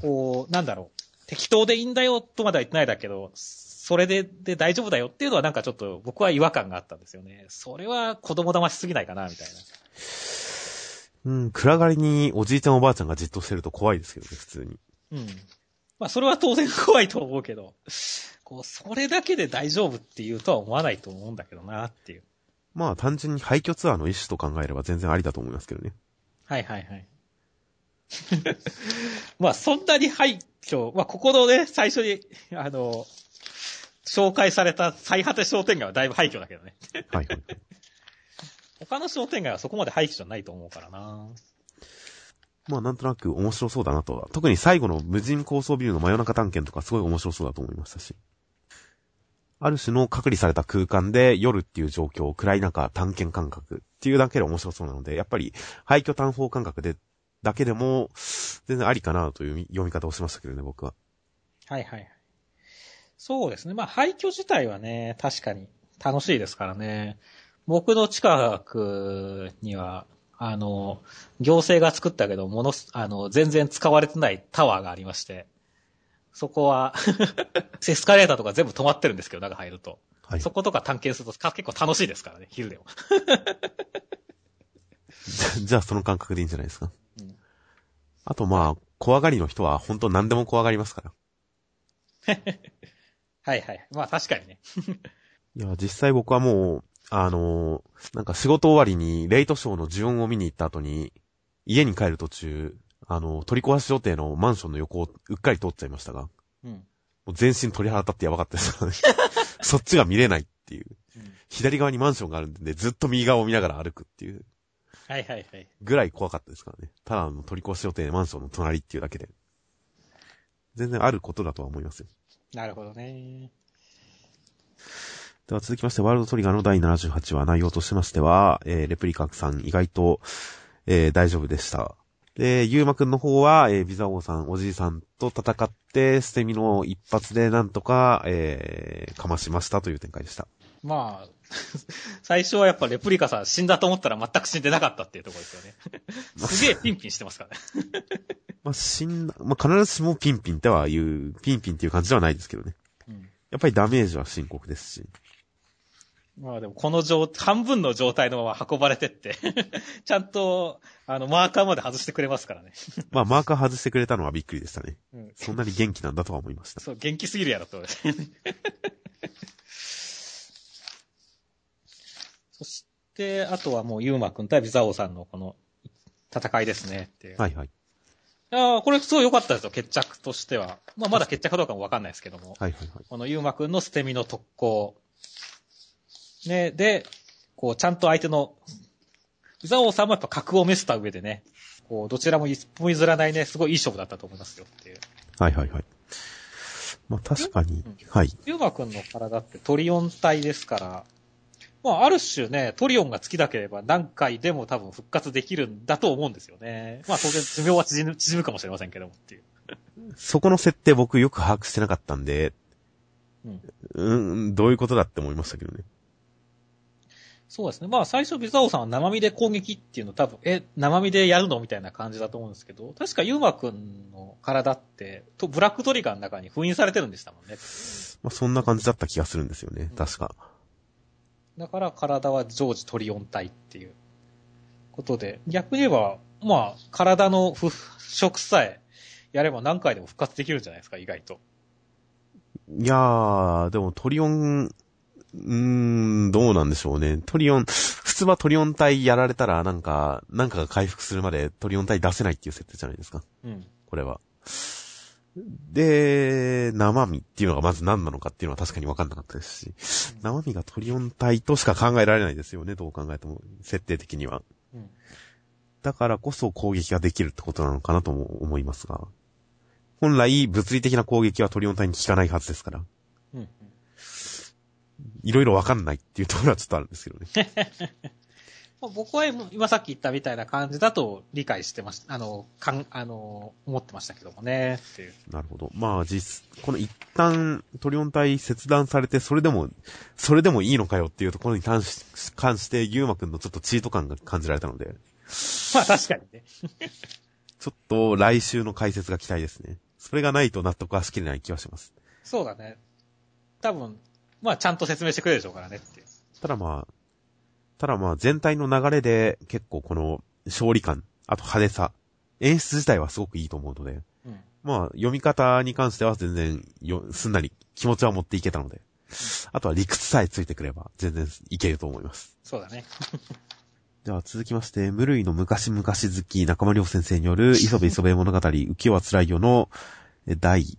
こう、なんだろう、適当でいいんだよとまでは言ってないだけど、それで、で大丈夫だよっていうのはなんかちょっと僕は違和感があったんですよね。それは子供騙しすぎないかな、みたいな。うん、暗がりにおじいちゃんおばあちゃんがじっとしてると怖いですけどね、普通に。うん。まあそれは当然怖いと思うけど、こう、それだけで大丈夫っていうとは思わないと思うんだけどなっていう。まあ単純に廃墟ツアーの一種と考えれば全然ありだと思いますけどね。はいはいはい。[laughs] まあ、そんなに廃墟、まあ、ここのね、最初に、あの、紹介された最果て商店街はだいぶ廃墟だけどね。はいはい。[laughs] 他の商店街はそこまで廃墟じゃないと思うからな。まあなんとなく面白そうだなとは。特に最後の無人高層ビルの真夜中探検とかすごい面白そうだと思いましたし。ある種の隔離された空間で夜っていう状況、暗い中探検感覚っていうだけで面白そうなので、やっぱり廃墟探訪感覚で、だけでも全然ありかなという読み方をしましたけどね、僕は。はいはいはい。そうですね。まあ、廃墟自体はね、確かに楽しいですからね。僕の近くには、あの、行政が作ったけど、ものす、あの、全然使われてないタワーがありまして、そこは、[laughs] エスカレーターとか全部止まってるんですけど、中入ると。はい。そことか探検するとか結構楽しいですからね、昼でも。[laughs] じゃあその感覚でいいんじゃないですか。うんあとまあ、怖がりの人は本当何でも怖がりますから。[laughs] はいはい。まあ確かにね。いや、実際僕はもう、あのーなんか仕事終わりにレイトショーの呪音を見に行った後に、家に帰る途中、あの、取り壊し予定のマンションの横をうっかり通っちゃいましたが、もうん。う全身鳥肌立ってやばかったです。[laughs] そっちが見れないっていう。左側にマンションがあるんで、ずっと右側を見ながら歩くっていうはいはいはい。ぐらい怖かったですからね。ただの取り壊し予定マンションの隣っていうだけで。全然あることだとは思いますよ。なるほどね。では続きまして、ワールドトリガーの第78話、内容としましては、えー、レプリカさん意外と、えー、大丈夫でした。で、ゆうまくんの方は、えー、ビザ王さん、おじいさんと戦って、捨て身の一発でなんとか、えー、かましましたという展開でした。まあ、[laughs] 最初はやっぱレプリカさん死んだと思ったら全く死んでなかったっていうところですよね。すげえピンピンしてますからね。[laughs] まあ、死んだ、まあ、必ずしもピンピンっては言う、ピンピンっていう感じではないですけどね。うんやっぱりダメージは深刻ですし。まあでもこの状、半分の状態のまま運ばれてって、[laughs] ちゃんと、あの、マーカーまで外してくれますからね。[laughs] まあ、マーカー外してくれたのはびっくりでしたね。うん、そんなに元気なんだとは思いました。そう、元気すぎるやろと。そして、あとはもう、ゆうまくん対ビザオさんのこの戦いですねっていう。はいはい。いやーこれすごい良かったですよ、決着としては。まあ、まだ決着かどうかもわかんないですけども。はいはいはい。このゆうまくんの捨て身の特攻。ね、で、こう、ちゃんと相手の、伊沢王さんもやっぱ格を召せた上でね、こう、どちらも一歩譲らないね、すごいいい勝負だったと思いますよっていう。はいはいはい。まあ確かにうん、はい。ゆうまくんの体ってトリオン体ですから、まあ、ある種ね、トリオンが好きだければ何回でも多分復活できるんだと思うんですよね。まあ当然寿命は縮む縮むかもしれませんけどもっていう。そこの設定僕よく把握してなかったんで、うん。うん、どういうことだって思いましたけどね。そうですね。まあ最初ビザオさんは生身で攻撃っていうの多分、え、生身でやるのみたいな感じだと思うんですけど、確かユーマくんの体って、とブラックトリガーの中に封印されてるんでしたもんね。まあそんな感じだった気がするんですよね、確か。だから体は常時トリオン体っていうことで、逆に言えば、まあ体の腐食さえやれば何回でも復活できるんじゃないですか、意外と。いやー、でもトリオンうーん、どうなんでしょうね。トリオン、普通はトリオン体やられたら、なんか、なんかが回復するまでトリオン体出せないっていう設定じゃないですか。うん。これは。で、生身っていうのがまず何なのかっていうのは確かに分かんなかったですし、うん、生身がトリオン体としか考えられないですよね、どう考えても、設定的には。うん、だからこそ攻撃ができるってことなのかなとも思いますが。本来、物理的な攻撃はトリオン体に効かないはずですから。うんいろいろわかんないっていうところはちょっとあるんですけどね。[laughs] 僕は今さっき言ったみたいな感じだと理解してました。あの、かん、あの、思ってましたけどもね、っていう。なるほど。まあ実、この一旦トリオン体切断されて、それでも、それでもいいのかよっていうところに関し関して、ユーマくんのちょっとチート感が感じられたので。まあ確かにね。[laughs] ちょっと来週の解説が期待ですね。それがないと納得はしきれない気はします。そうだね。多分、まあちゃんと説明してくれるでしょうからねっていう。ただまあ、ただまあ全体の流れで結構この勝利感、あと派手さ、演出自体はすごくいいと思うので、うん、まあ読み方に関しては全然よ、すんなり気持ちは持っていけたので、あとは理屈さえついてくれば全然いけると思います。そうだね。[laughs] では続きまして、無類の昔々好き中間良先生による磯部磯部物語浮世は辛いよの第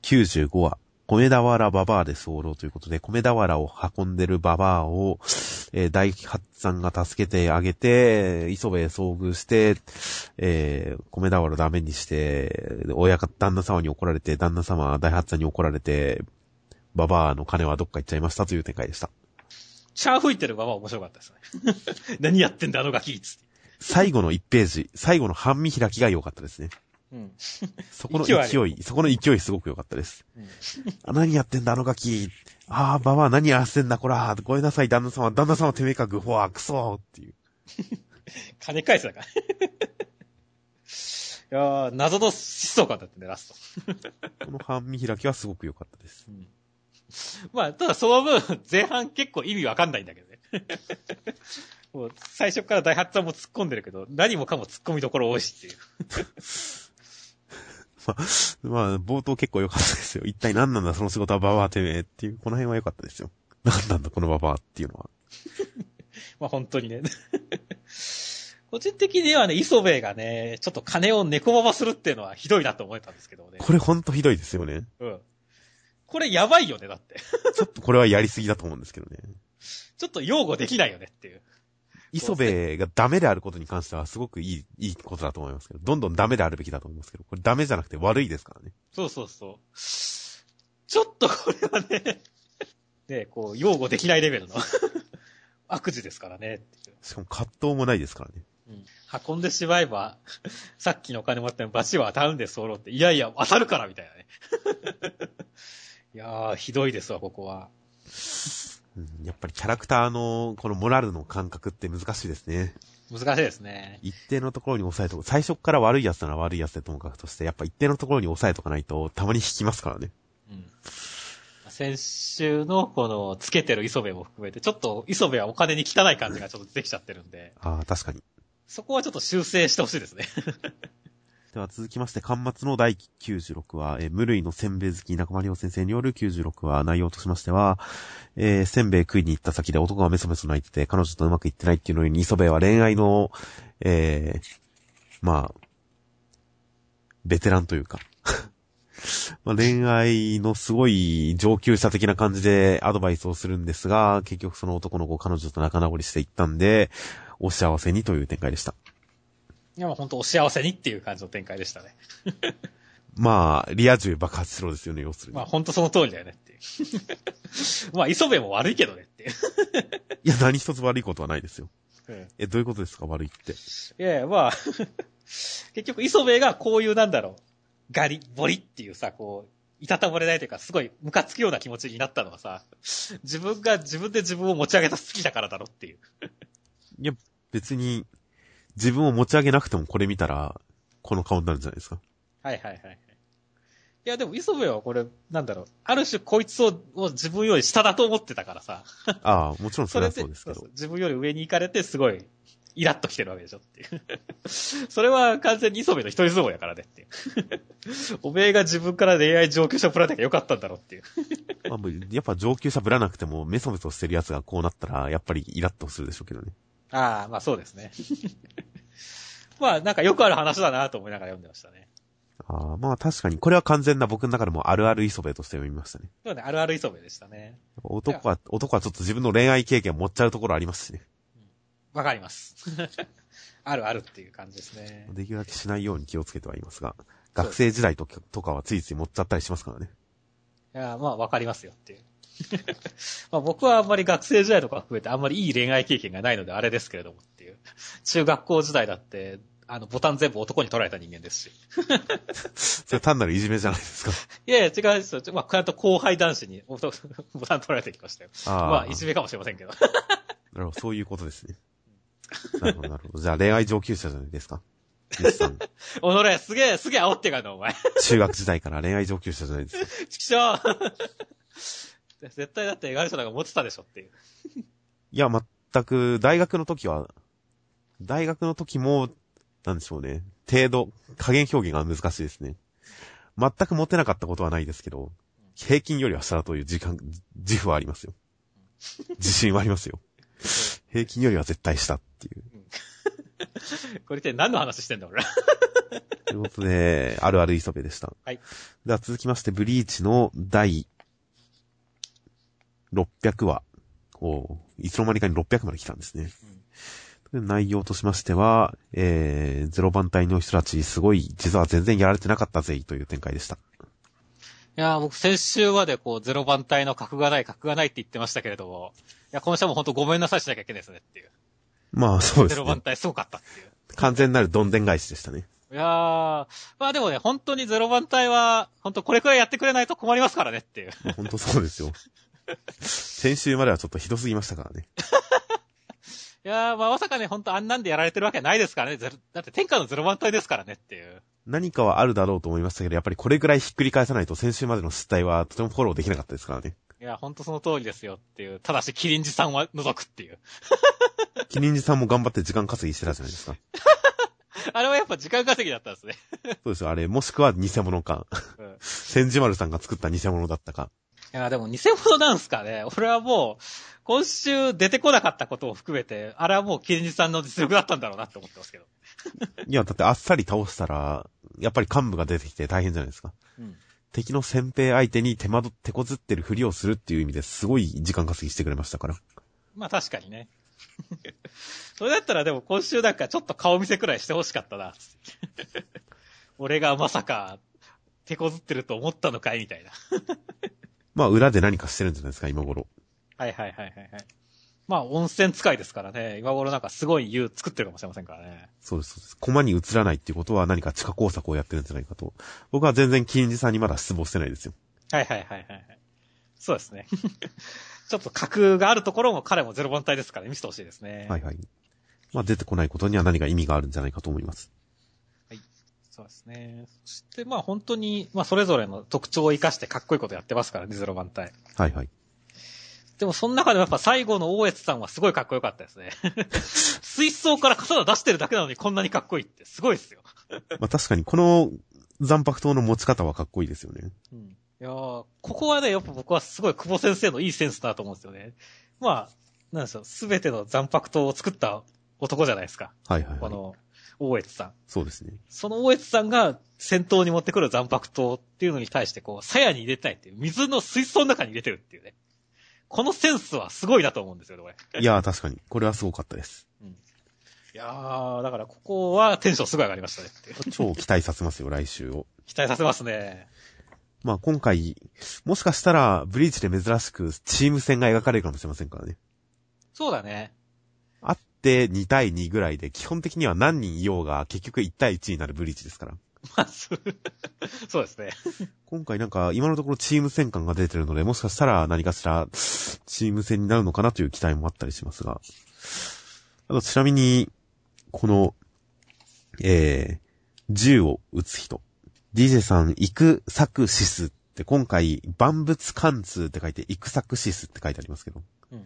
95話米俵ババアで候ということで、米俵を運んでるババアを、えー、大八さんが助けてあげて、磯部へ遭遇して、えー、米俵ダメにして、親か、旦那様に怒られて、旦那様は大八さんに怒られて、ババアの金はどっか行っちゃいましたという展開でした。シャー吹いてるババア面白かったですね。[laughs] 何やってんだあのガキつって。最後の1ページ、最後の半身開きが良かったですね。うん。そこの勢い、そこの勢いすごく良かったです。うん、あ何やってんだ、あのガキ。ああ、ばば何やらせんだ、こら。ごめんなさい、旦那様。旦那様てめえか、グフォー、クソーっていう。[laughs] 金返すだから。[laughs] いやー、謎の思想感だったね、ラスト。[laughs] この半身開きはすごく良かったです。うん、まあ、ただその分、前半結構意味わかんないんだけどね。もう最初から大発さんも突っ込んでるけど、何もかも突っ込みどころ多いしっていう。まあ、まあ、冒頭結構良かったですよ。一体何なんだその仕事はババアてめえっていう、この辺は良かったですよ。何なんだこのババアっていうのは。[laughs] まあ本当にね。[laughs] 個人的にはね、磯部がね、ちょっと金を猫ババするっていうのはひどいなと思えたんですけどね。これほんとひどいですよね。うん。これやばいよね、だって。[laughs] ちょっとこれはやりすぎだと思うんですけどね。ちょっと擁護できないよねっていう。磯部がダメであることに関してはすごくいい、いいことだと思いますけど、どんどんダメであるべきだと思いますけど、これダメじゃなくて悪いですからね。そうそうそう。ちょっとこれはね、[laughs] ね、こう、擁護できないレベルの [laughs] 悪事ですからね。しかも葛藤もないですからね。うん。運んでしまえば、[laughs] さっきのお金もらったのバチは当たるんです、ソロって。いやいや、当たるからみたいなね。いやー、ひどいですわ、ここは。うん、やっぱりキャラクターの、このモラルの感覚って難しいですね。難しいですね。一定のところに抑えとく。最初から悪い奴なら悪い奴でともかくとして、やっぱ一定のところに抑えとかないと、たまに引きますからね。うん。先週のこの、つけてる磯部も含めて、ちょっと磯部はお金に汚い感じがちょっとできちゃってるんで。ああ、確かに。そこはちょっと修正してほしいですね。[laughs] では続きまして、巻末の第96話、えー、無類のせんべい好き中丸先生による96話、内容としましては、えー、せんべい食いに行った先で男がメソメソ泣いてて、彼女とうまくいってないっていうのに、磯部は恋愛の、えー、まあ、ベテランというか [laughs] まあ、恋愛のすごい上級者的な感じでアドバイスをするんですが、結局その男の子彼女と仲直りしていったんで、お幸せにという展開でした。いや、もう本当お幸せにっていう感じの展開でしたね。[laughs] まあ、リア充爆発しろですよね、要するに。まあ、本当その通りだよねっていう。[laughs] まあ、磯部も悪いけどねっていう。[laughs] いや、何一つ悪いことはないですよ。え、どういうことですか、悪いって。いやいや、まあ結局、磯部がこういうなんだろう。ガリ、ボリっていうさ、こう、いたたまれないというか、すごいムカつくような気持ちになったのはさ、自分が自分で自分を持ち上げた好きだからだろっていう。いや、別に、自分を持ち上げなくてもこれ見たら、この顔になるんじゃないですか。はいはいはい。いやでも磯部はこれ、なんだろう、ある種こいつをを自分より下だと思ってたからさ。ああ、もちろんそれはそうですけど。自分より上に行かれてすごい、イラッと来てるわけでしょっていう。[laughs] それは完全に磯部の一人相撲やからねっていう。[laughs] おめえが自分から恋愛上級者ぶらなきゃよかったんだろうっていう。[laughs] まあ、やっぱ上級者ぶらなくてもメソメソしてる奴がこうなったら、やっぱりイラッとするでしょうけどね。ああ、まあそうですね。[laughs] まあなんかよくある話だなと思いながら読んでましたね。ああ、まあ確かに、これは完全な僕の中でもあるある磯部として読みましたね。そうね、あるある磯部でしたね。男は、男はちょっと自分の恋愛経験を持っちゃうところありますしね。わかります。[laughs] あるあるっていう感じですね。できるだけしないように気をつけてはいますが、学生時代ととかはついつい持っちゃったりしますからね。いや、まあわかりますよっていう。[laughs] まあ僕はあんまり学生時代とか含めてあんまりいい恋愛経験がないのであれですけれどもっていう。中学校時代だって、あの、ボタン全部男に取られた人間ですし。[laughs] それ単なるいじめじゃないですか。[laughs] いやいや、違うんですよ。まあ、ちゃんと後輩男子にボタン取られてきましたよ。ああまあ、いじめかもしれませんけど。なるほど、そういうことですね。なるほど、なるほど。じゃあ恋愛上級者じゃないですか？おのれ、すげえ、すげえ煽ってかんの、お前。中学時代から恋愛上級者じゃないですか。ちくしょう絶対だって、ガリソナが持ってたでしょっていう。いや、全く、大学の時は、大学の時も、なんでしょうね。程度、加減表現が難しいですね。全く持てなかったことはないですけど、平均よりは下だという時間、自負はありますよ。自信はありますよ。平均よりは絶対下っていう。[laughs] これって何の話してんだ、俺ら。ということで、あるある磯部でした。はい。では続きまして、ブリーチの第600話。おいつの間にかに600まで来たんですね。内容としましては、えー、ゼロ番隊の人たち、すごい、実は全然やられてなかったぜ、という展開でした。いやー僕先週までこう、ゼロ番隊の格がない、格がないって言ってましたけれども、いや、今週はもうほんとごめんなさいしなきゃいけないですねっていう。まあ、そうですね。ゼロ番隊すごかったっていう。完全なるどんでん返しでしたね。いやー、まあでもね、本当にゼロ番隊は、本当これくらいやってくれないと困りますからねっていう。本当そうですよ。[laughs] [laughs] 先週まではちょっとひどすぎましたからね。[laughs] いやー、まあまさかね、本当あんなんでやられてるわけないですからね。だって天下のゼロ番隊ですからねっていう。何かはあるだろうと思いましたけど、やっぱりこれぐらいひっくり返さないと先週までの失態はとてもフォローできなかったですからね。いや、本当その通りですよっていう。ただし、キリンジさんは除くっていう。[laughs] キリンジさんも頑張って時間稼ぎしてたじゃないですか。あれはやっぱ時間稼ぎだったんですね。そうですよ、あれ、もしくは偽物か。うん。い千ジマルさんが作った偽物だったか。や、でも偽物なんすかね。[laughs] 俺はもう、今週出てこなかったことを含めて、あれはもうキリンジさんの実力だったんだろうなって思ってますけど。[laughs] いや、だってあっさり倒したら、やっぱり幹部が出てきて大変じゃないですか。うん。敵の先兵相手に手間ど、手こずってるふりをするっていう意味ですごい時間稼ぎしてくれましたから。まあ確かにね。[laughs] それだったらでも今週なんかちょっと顔見せくらいしてほしかったな。俺がまさか手こずってると思ったのかいみたいな。まあ、裏で何かしてるんじゃないですか、今頃。はいはいはいはいはい。まあ温泉使いですからね。今頃なんかすごい湯作ってるかもしれませんからね。そうです、そうです。駒に移らないっていうことは何か地下工作をやってるんじゃないかと。僕は全然キリンジさんにまだ失望してないですよ。はいはいはいはいはい。そうですね。[laughs] ちょっと格があるところも彼もゼロ番隊ですからね見せてほしいですね。はいはい。まあ、出てこないことには何か意味があるんじゃないかと思います。そうですね。そしてまあ本当に、まあそれぞれの特徴を生かしてかっこいいことやってますからね、ゼロ番隊。はいはい。でもその中でもやっぱ最後の大越さんはすごいかっこよかったですね。[laughs] 水槽から刀出してるだけなのにこんなにかっこいいってすごいですよ。[laughs] まあ、確かにこの残白刀の持ち方はかっこいいですよね。うん。いやーここはね、やっぱ僕はすごい久保先生のいいセンスだと思うんですよね。まあ、なんでしょう、すべての残白刀を作った男じゃないですか。はいはい、はい。この、大越さん。そうですね。その大越さんが先頭に持ってくる残白刀っていうのに対してこう、鞘に入れたいっていう、水の水槽の中に入れてるっていうね。このセンスはすごいなと思うんですよね、これ。いやー確かに。これはすごかったです。いやー、だからここはテンションすごい上がりましたねって。超期待させますよ、来週を。期待させますね。まあ今回、もしかしたら、ブリーチで珍しくチーム戦が描かれるかもしれませんからね。そうだね。あって2対2ぐらいで、基本的には何人いようが結局1対1になるブリーチですから。まあ、そうですね。今回なんか、今のところチーム戦感が出てるので、もしかしたら何かしらチーム戦になるのかなという期待もあったりしますが。あと、ちなみに、この、えー、銃を撃つ人。DJ さん、イクサクシスって今回、万物貫通って書いて、イクサクシスって書いてありますけど。うん、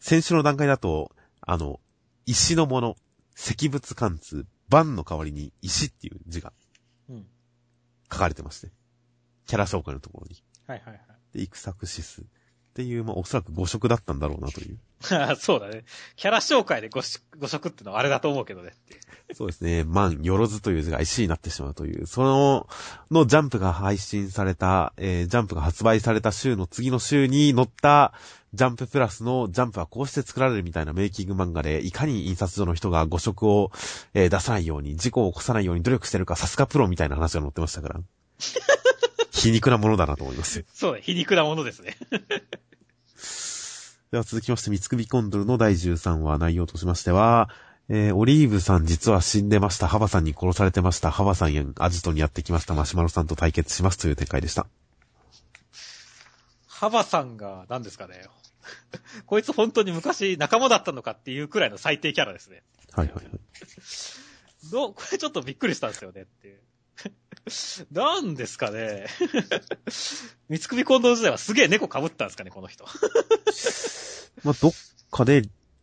先週の段階だと、あの、石のもの、石物貫通、万の代わりに石っていう字が書かれてまして。キャラ紹介のところに。はいはいはい。で、イクサクシスっていう、まあ、おそらく誤色だったんだろうなという。[laughs] そうだね。キャラ紹介で誤誤色ってのはあれだと思うけどねそうですね。万、よろずという字が石になってしまうという、その、のジャンプが配信された、えー、ジャンプが発売された週の次の週に載った、ジャンププラスのジャンプはこうして作られるみたいなメイキング漫画で、いかに印刷所の人が誤色を、えー、出さないように、事故を起こさないように努力してるか、さすがプロみたいな話が載ってましたから。[laughs] 皮肉なものだなと思います。そう皮肉なものですね。[laughs] では続きまして、三つ首コンドルの第13話内容としましては、えー、オリーブさん実は死んでました。ハバさんに殺されてました。ハバさんやアジトにやってきました。マシュマロさんと対決しますという展開でした。ハバさんが何ですかね。[laughs] こいつ本当に昔仲間だったのかっていうくらいの最低キャラですね。はいはいはい。どこれちょっとびっくりしたんですよねっていう。[laughs] なんですかね。[laughs] 三つ首近藤時代はすげえ猫被ったんですかね、この人。[laughs] まあ、どっかで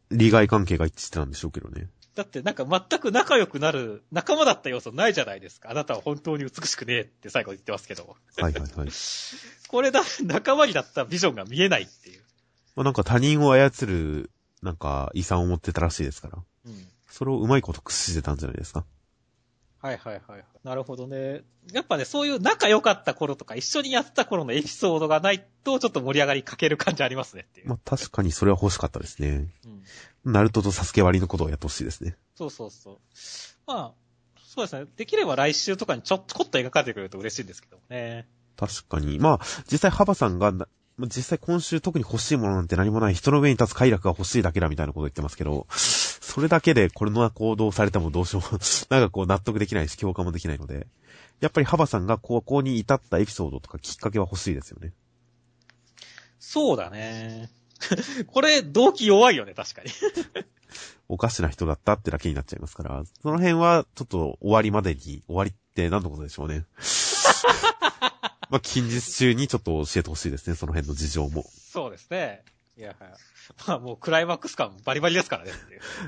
利害関係が一致してたんでしょうけどね。だってなんか全く仲良くなる、仲間だった要素ないじゃないですか。あなたは本当に美しくねえって最後言ってますけど。はいはいはい。これだ、仲間になったビジョンが見えないっていう。まあ、なんか他人を操る、なんか遺産を持ってたらしいですから。うん。それをうまいこと駆使してたんじゃないですか。はいはいはい。なるほどね。やっぱね、そういう仲良かった頃とか一緒にやった頃のエピソードがないと、ちょっと盛り上がりかける感じありますねっていう。まあ確かにそれは欲しかったですね。うん。ナルトとサスケ割りのことをやってほしいですね。そうそうそう。まあ、そうですね。できれば来週とかにちょっとこっと描かれてくれると嬉しいんですけどね。確かに。まあ、実際ハバさんが実際今週特に欲しいものなんて何もない人の上に立つ快楽が欲しいだけだみたいなこと言ってますけど、それだけでこれの行動されてもどうしようも [laughs] なんかこう納得できないし共感もできないので、やっぱりハバさんがここに至ったエピソードとかきっかけは欲しいですよね。そうだね。[laughs] これ、動機弱いよね、確かに [laughs] おかしな人だったってだけになっちゃいますから、その辺はちょっと終わりまでに、終わりって何のことでしょうね。まあ、近日中にちょっと教えてほしいですね、その辺の事情も。そうですね。いや、まあもうクライマックス感バリバリですからね。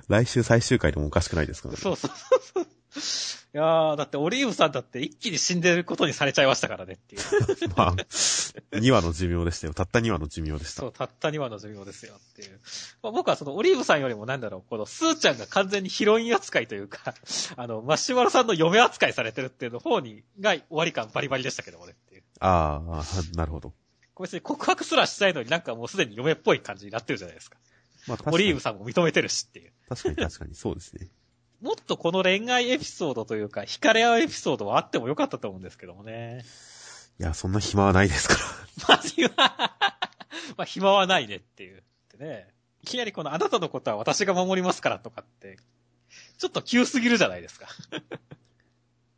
来週最終回でもおかしくないですからね。そうそうそう。いやー、だってオリーブさんだって一気に死んでることにされちゃいましたからねっていう。[laughs] まあ、2話の寿命でしたよ。たった2話の寿命でした。そう、たった2話の寿命ですよっていう。まあ、僕はそのオリーブさんよりもなんだろう、このスーちゃんが完全にヒロイン扱いというか、[laughs] あの、マッシュマロさんの嫁扱いされてるっていうの方に、が終わり感バリバリでしたけどもねっていう。ああ、なるほど。別に告白すらしたいのになんかもうすでに嫁っぽい感じになってるじゃないですか。まあ、オリーブさんも認めてるしっていう。確かに確かに、そうですね。[laughs] もっとこの恋愛エピソードというか、惹かれ合うエピソードはあってもよかったと思うんですけどもね。いや、そんな暇はないですから。[laughs] まあ、暇、まあ、暇はないねっていう。ってね。いきなりこのあなたのことは私が守りますからとかって、ちょっと急すぎるじゃないですか。[laughs]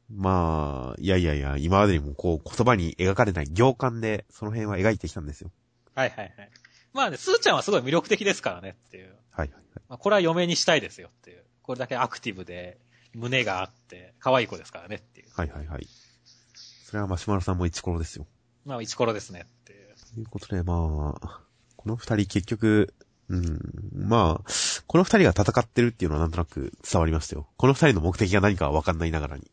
まあ、いやいやいや、今までにもこう言葉に描かれない行間で、その辺は描いてきたんですよ。はいはいはい。まあね、スーちゃんはすごい魅力的ですからねっていう。はいはいはい。まあ、これは嫁にしたいですよっていう。これだけアクティブで、胸があって、可愛い子ですからねっていう。はいはいはい。それはマシュマロさんもイチコロですよ。まあ、イチコロですねっていう。ということで、まあ、この二人結局、うん、まあ、この二人が戦ってるっていうのはなんとなく伝わりましたよ。この二人の目的が何かはわかんないながらに。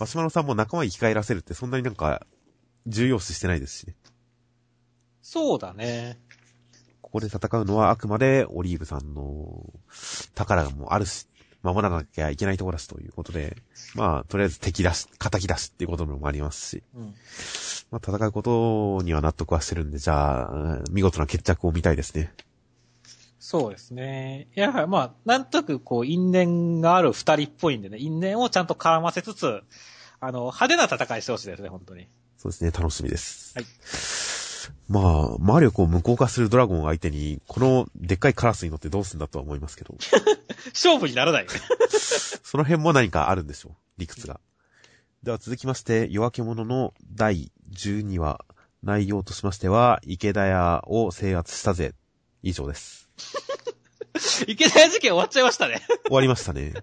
マシュマロさんも仲間生き返らせるってそんなになんか重要視してないですしね。そうだね。ここで戦うのはあくまでオリーブさんの宝がもうあるし、守らなきゃいけないところだしということで、まあ、とりあえず敵だし、仇だしっていうこともありますし、うん、まあ、戦うことには納得はしてるんで、じゃあ、見事な決着を見たいですね。そうですね。やはりまあ、なんとなくこう、因縁がある二人っぽいんでね、因縁をちゃんと絡ませつつ、あの、派手な戦いしてほしいですね、本当に。そうですね、楽しみです。はい。まあ、魔力を無効化するドラゴンを相手に、このでっかいカラスに乗ってどうすんだとは思いますけど。[laughs] 勝負にならない。[laughs] その辺も何かあるんでしょう、理屈が。では続きまして、夜明け者の第12話、内容としましては、池田屋を制圧したぜ。以上です。池田屋事件終わっちゃいましたね。終わりましたね。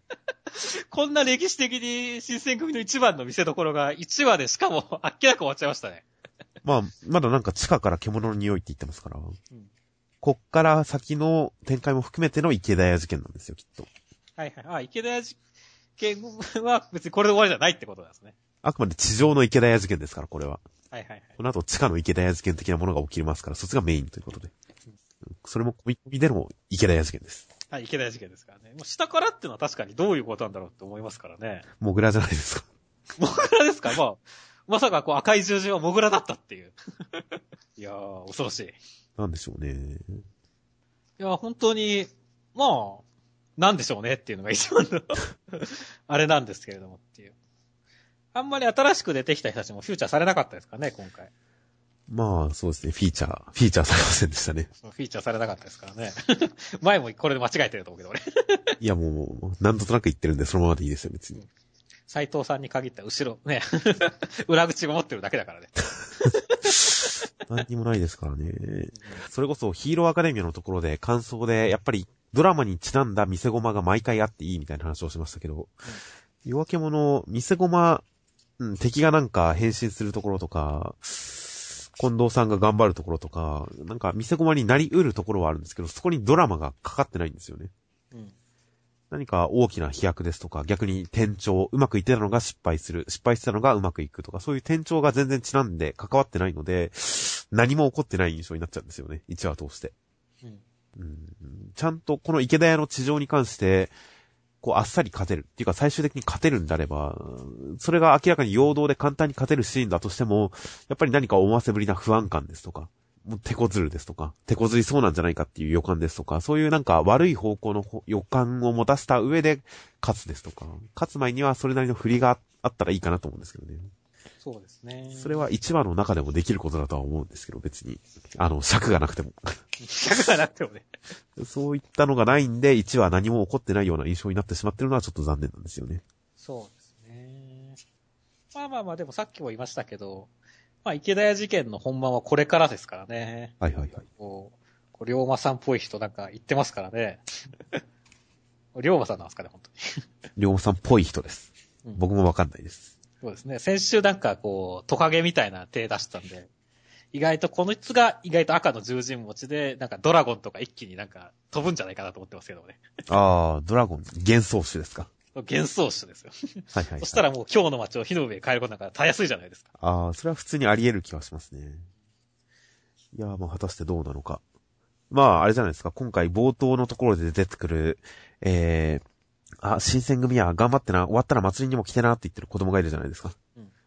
[laughs] こんな歴史的に新選組の一番の見せ所が1話でしかも [laughs] あっけなく終わっちゃいましたね。まあ、まだなんか地下から獣の匂いって言ってますから。うん、こっから先の展開も含めての池田屋事件なんですよ、きっと。はいはい。あ、池田屋事件は別にこれで終わりじゃないってことなんですね。あくまで地上の池田屋事件ですから、これは。はいはいはい。この後地下の池田屋事件的なものが起きますから、そっちがメインということで。それも込み込みでの池田屋事件です。はい、池田屋事件ですからね。もう下からっていうのは確かにどういうことなんだろうって思いますからね。モグラじゃないですか。[laughs] モグラですか？まあ、まさかこう赤い十字はモグラだったっていう。[laughs] いやー、恐ろしい。なんでしょうね。いや、本当に、まあ、なんでしょうねっていうのが一番の [laughs] あれなんですけれどもっていう。あんまり新しく出てきた人たちもフューチャーされなかったですかね、今回。まあ、そうですね。フィーチャー、フィーチャーされませんでしたね。フィーチャーされなかったですからね。[laughs] 前もこれで間違えてると思うけど、俺。[laughs] いや、もう、なんとなく言ってるんで、そのままでいいですよ、別に。斎藤さんに限った後ろ、ね。[laughs] 裏口が持ってるだけだからね。何にもないですからね。それこそヒーローアカデミアのところで感想で、やっぱりドラマにちなんだ見せ駒が毎回あっていいみたいな話をしましたけど、うん、夜明け者、見せ駒、うん、敵がなんか変身するところとか、近藤さんが頑張るところとか、なんか見せ駒になり得るところはあるんですけど、そこにドラマがかかってないんですよね。うん、何か大きな飛躍ですとか、逆に転調、うまくいってたのが失敗する、失敗してたのがうまくいくとか、そういう転調が全然ちなんで関わってないので、何も起こってない印象になっちゃうんですよね。1話通して。うんうん、ちゃんとこの池田屋の地上に関して、こう、あっさり勝てる。っていうか、最終的に勝てるんであれば、それが明らかに陽動で簡単に勝てるシーンだとしても、やっぱり何か思わせぶりな不安感ですとか、もう手こずるですとか、手こずりそうなんじゃないかっていう予感ですとか、そういうなんか悪い方向の予感を持たせた上で勝つですとか、勝つ前にはそれなりの振りがあったらいいかなと思うんですけどね。そうですね。それは1話の中でもできることだとは思うんですけど、別に。あの、尺がなくても。尺がなくてもね。そういったのがないんで、1話何も起こってないような印象になってしまってるのはちょっと残念なんですよね。そうですね。まあまあまあ、でもさっきも言いましたけど、まあ、池田屋事件の本番はこれからですからね。はいはいはい。こう、こう龍馬さんっぽい人なんか言ってますからね。[laughs] 龍馬さんなんですかね、本当に。龍馬さんっぽい人です。うん、僕もわかんないです。そうですね。先週なんかこう、トカゲみたいな手出したんで、意外とこのつが意外と赤の十人持ちで、なんかドラゴンとか一気になんか飛ぶんじゃないかなと思ってますけどね。ああ、ドラゴン、幻想種ですか？幻想種ですよ。[laughs] はいはい、はい、そしたらもう今日の街を火の上へ変えることなんかたやすいじゃないですか。ああ、それは普通にあり得る気がしますね。いやー、まあ果たしてどうなのか。まあ、あれじゃないですか。今回冒頭のところで出てくる、えー、あ、新選組や頑張ってな、終わったら祭りにも来てなって言ってる子供がいるじゃないですか。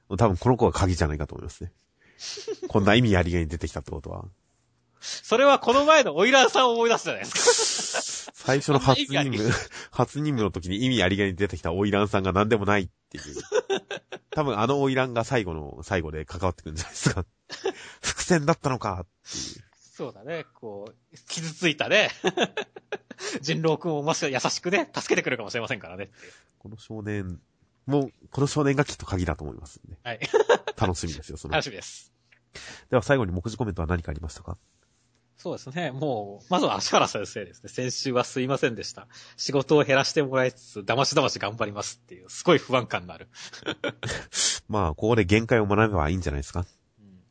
うん、多分この子が鍵じゃないかと思いますね。[laughs] こんな意味ありげに出てきたってことは。それはこの前のオイラーさんを思い出すじゃないですか。最初の初任務、初任務の時に意味ありげに出てきたオイランさんが何でもないっていう。多分あのオイランが最後の最後で関わってくるんじゃないですか。伏線だったのかっていう。そうだね、こう、傷ついたね。[laughs] 人狼君をもしか優しくね、助けてくれるかもしれませんからね。この少年、もう、この少年がきっと鍵だと思いますんで。はい。楽しみですよ、その。楽しみです。では最後に目次コメントは何かありましたか？そうですね。もう、まずは足原先生ですね。先週はすいませんでした。仕事を減らしてもらいつつ、だましだまし頑張りますっていう、すごい不安感のある。[laughs] まあ、ここで限界を学べばいいんじゃないですか？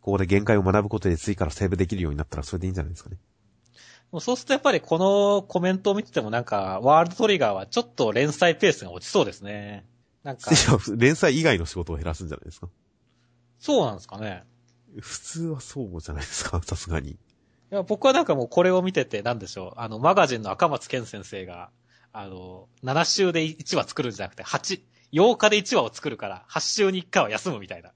うん、ここで限界を学ぶことで次からセーブできるようになったらそれでいいんじゃないですかね。もうそうするとやっぱりこのコメントを見ててもなんか、ワールドトリガーはちょっと連載ペースが落ちそうですね。なんか。連載以外の仕事を減らすんじゃないですかそうなんですかね。普通はそうじゃないですか、さすがに。いや、僕はなんかもうこれを見てて、なんでしょう。あの、マガジンの赤松健先生が、あの、7週で1話作るんじゃなくて、8、8日で1話を作るから、8週に1回は休むみたいな、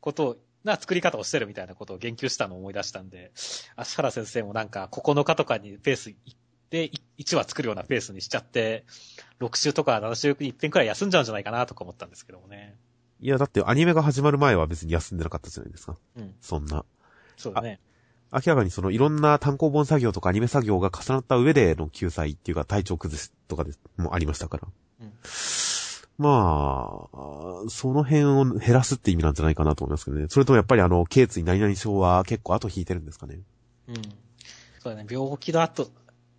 ことをな作り方をしてるみたいなことを言及したのを思い出したんで、足原先生もなんか9日とかにペースで1話作るようなペースにしちゃって、6週とか7週に1遍くらい休んじゃうんじゃないかなとか思ったんですけどもね。いや、だってアニメが始まる前は別に休んでなかったじゃないですか。うん。そんな。そうだね。明らかにそのいろんな単行本作業とかアニメ作業が重なった上での救済っていうか体調崩すとかでもありましたから。うん。まあ、その辺を減らすって意味なんじゃないかなと思いますけどね。それともやっぱりあの、頸椎何々症は結構後引いてるんですかね。うん。そうだね、病気の後、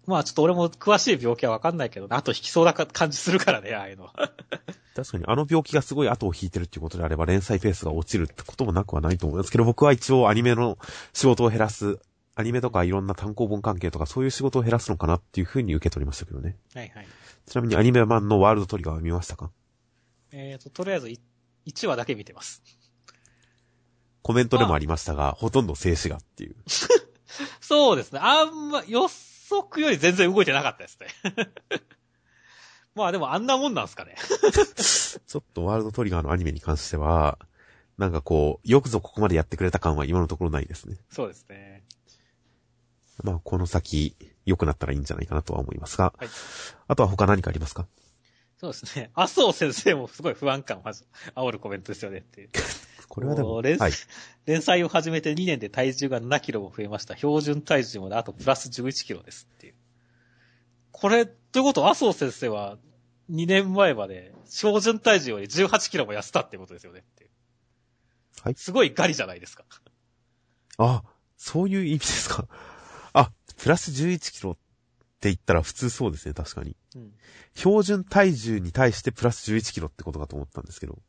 まあちょっと俺も詳しい病気はわかんないけど、後引きそうな感じするからね、ああいうの。[laughs] 確かにあの病気がすごい後を引いてるっていうことであれば連載ペースが落ちるってこともなくはないと思いますけど、僕は一応アニメの仕事を減らす、アニメとかいろんな単行本関係とかそういう仕事を減らすのかなっていうふうに受け取りましたけどね。はいはい。ちなみにアニメ版のワールドトリガーは見ましたか？えーと、とりあえず1話だけ見てます。コメントでもありましたが、ほとんど静止画っていう。[laughs] そうですね。あんま、予測より全然動いてなかったですね。[laughs] まあでもあんなもんなんすかね。[laughs] ちょっとワールドトリガーのアニメに関しては、なんかこう、よくぞここまでやってくれた感は今のところないですね。そうですね。まあこの先、良くなったらいいんじゃないかなとは思いますが、はい、あとは他何かありますか？そうですね。[laughs] 麻生先生もすごい不安感を煽るコメントですよねっていう。[laughs] これはでも、連,、はい、連載を始めて2年で体重が7キロも増えました。標準体重もあとプラス11キロですっていう。これ、ということ麻生先生は2年前まで標準体重より18キロも痩せたってことですよねっていう。はい。すごいガリじゃないですか。あ、そういう意味ですか。あ、プラス11キロって言ったら普通そうですね、確かに。うん、標準体重に対してプラス11キロってことかと思ったんですけど。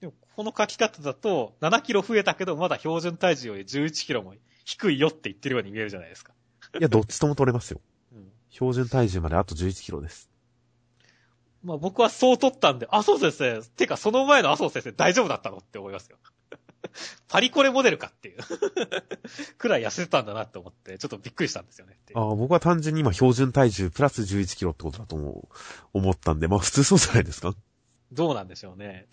でも、この書き方だと、7キロ増えたけど、まだ標準体重より11キロも低いよって言ってるように見えるじゃないですか。いや、どっちとも取れますよ。うん、標準体重まであと11キロです。まあ僕はそう取ったんで、麻生先生、てかその前の麻生先生大丈夫だったのって思いますよ。[laughs] パリコレモデルかっていうくらい痩せてたんだなって思って、ちょっとびっくりしたんですよね。ああ、僕は単純に今標準体重プラス11キロってことだと思う、思ったんで、まあ普通そうじゃないですか [laughs] どうなんでしょうね。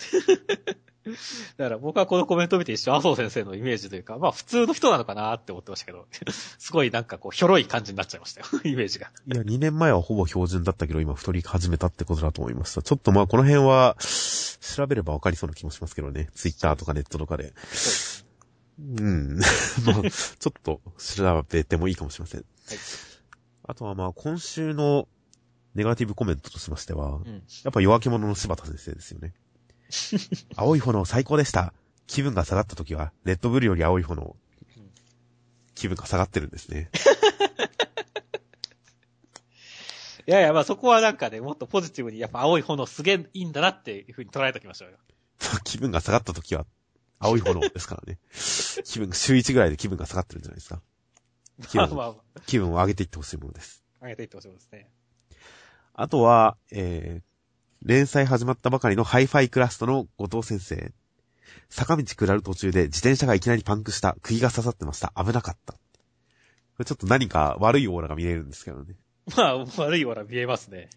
[laughs] だから僕はこのコメントを見て一緒、麻生先生のイメージというか、まあ普通の人なのかなって思ってましたけど、[laughs] すごいなんかこう、ひょろい感じになっちゃいましたよ、[laughs] イメージが。いや、2年前はほぼ標準だったけど、今太り始めたってことだと思いました。ちょっとまあこの辺は、調べればわかりそうな気もしますけどね。ツイッターとかネットとかで。うん。まあ、ちょっと調べてもいいかもしれません。はい、あとはまあ今週のネガティブコメントとしましては、うん、やっぱ弱気者の柴田先生ですよね。青い炎最高でした。気分が下がった時は、レッドブルより青い炎、気分が下がってるんですね。[laughs] いやいや、まあそこはなんかね、もっとポジティブに、やっぱ青い炎すげえいいんだなっていう風に捉えときましょうよ。気分が下がった時は、青い炎ですからね。[laughs] 気分、週1ぐらいで気分が下がってるんじゃないですか。気分まあまあ、気分を上げていってほしいものです。上げていってほしいものですね。あとは、えー、連載始まったばかりのハイファイクラスタの後藤先生。坂道下る途中で自転車がいきなりパンクした。釘が刺さってました。危なかった。これちょっと何か悪いオーラが見えるんですけどね。まあ、悪いオーラ見えますね。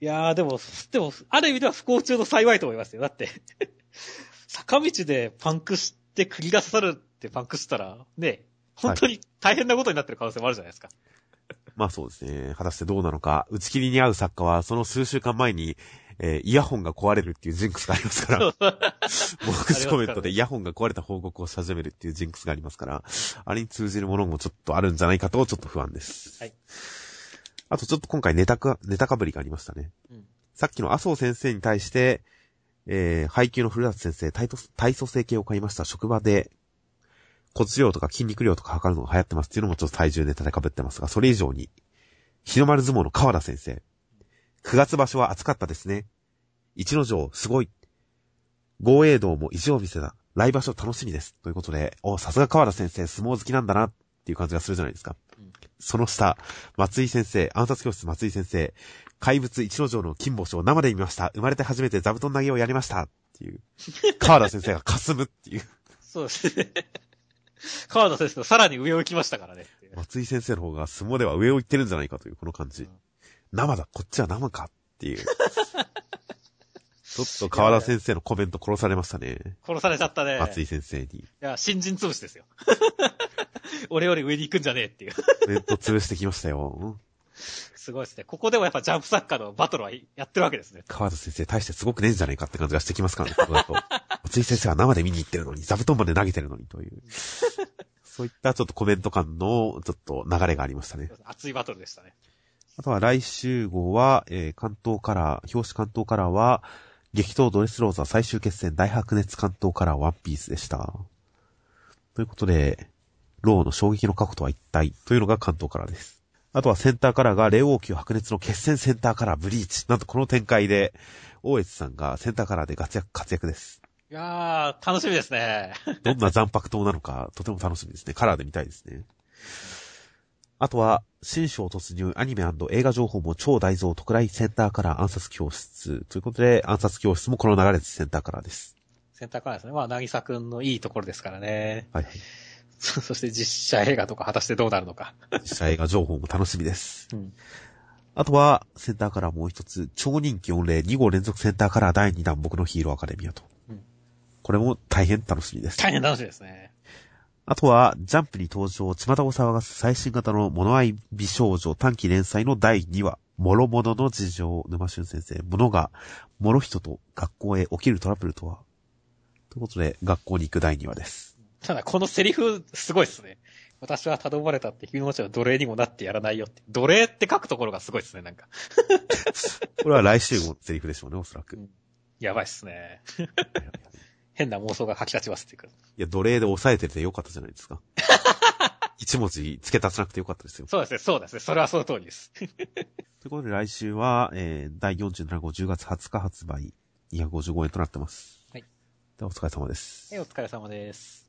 いやー、でも、でも、ある意味では不幸中の幸いと思いますよ。だって坂道でパンクして釘が刺さるってパンクしたら、ね、本当に大変なことになってる可能性もあるじゃないですか。まあそうですね。果たしてどうなのか。打ち切りに合う作家は、その数週間前に、えー、イヤホンが壊れるっていうジンクスがありますから。目次コメントでイヤホンが壊れた報告をし始めるっていうジンクスがありますから、あれに通じるものもちょっとあるんじゃないかと、ちょっと不安です。はい。あとちょっと今回ネタか、ネタかぶりがありましたね。うん、さっきの麻生先生に対して、えー、配給の古田先生、体体組成計を買いました職場で、骨量とか筋肉量とか測るのが流行ってますっていうのもちょっと体重ネタで被ってますが、それ以上に、日の丸相撲の川田先生。9月場所は暑かったですね。一の城、すごい。豪栄道も意地を見せた。来場所楽しみです。ということで、お、さすが川田先生、相撲好きなんだな、っていう感じがするじゃないですか。その下、松井先生、暗殺教室松井先生、怪物一の城の金星を生で見ました。生まれて初めて座布団投げをやりました。っていう。川田先生が霞むっていう。[laughs] そうですね。[laughs] 川田先生のさらに上を行きましたからね。松井先生の方が相撲では上を行ってるんじゃないかというこの感じ。うん、生だ、こっちは生かっていう。[laughs] ちょっと川田先生のコメント殺されましたね。殺されちゃったね。松井先生に。いや、新人潰しですよ。[laughs] 俺より上に行くんじゃねえっていう。コメント潰してきましたよ。すごいですね。ここでもやっぱジャンプ作家のバトルはやってるわけですね。川田先生大してすごくねえんじゃないかって感じがしてきますからね、ここだと。松井先生は生で見に行ってるのに、座布団まで投げてるのにという。[laughs] そういったちょっとコメント感のちょっと流れがありましたね。熱いバトルでしたね。あとは来週号は、えー、関東カラー、表紙関東カラーは、激闘ドレスローザ最終決戦大白熱関東カラーワンピースでした。ということで、ローの衝撃の過去とは一体というのが関東カラーです。あとはセンターカラーが霊王級白熱の決戦センターカラーブリーチ。なんとこの展開で、大越さんがセンターカラーで活躍、活躍です。いやー、楽しみですね。[laughs] どんな残白刀なのか、とても楽しみですね。カラーで見たいですね。あとは、新章突入アニメ映画情報も超大蔵特大センターカラー暗殺教室。ということで、暗殺教室もこの流れでセンターカラーです。センターカラーですね。まあ、なぎさくんのいいところですからね。はい。[laughs] そして実写映画とか果たしてどうなるのか。実写映画情報も楽しみです。うん。あとは、センターカラーもう一つ、超人気御礼2号連続センターカラー第2弾僕のヒーローアカデミアと。うん。これも大変楽しみです。大変楽しみですね。あとは、ジャンプに登場、巷を騒がす最新型の物合い美少女短期連載の第2話。諸々の事情、沼俊先生。物が、諸人と学校へ起きるトラブルとは？ということで、学校に行く第2話です。ただ、このセリフ、すごいっすね。私は頼まれたって君の持ちは奴隷にもなってやらないよって。奴隷って書くところがすごいですね、なんか。[laughs] これは来週のセリフでしょうね、おそらく。うん、やばいっすね。変な妄想が書き立ちますってくる。いや、奴隷で抑えててよかったじゃないですか。[laughs] 一文字付け足さなくてよかったですよ。そうですね、そうですね。それはその通りです。[laughs] ということで来週は、えー、第47号10月20日発売、255円となってます。はい。でお疲れ様です。はい、お疲れ様です。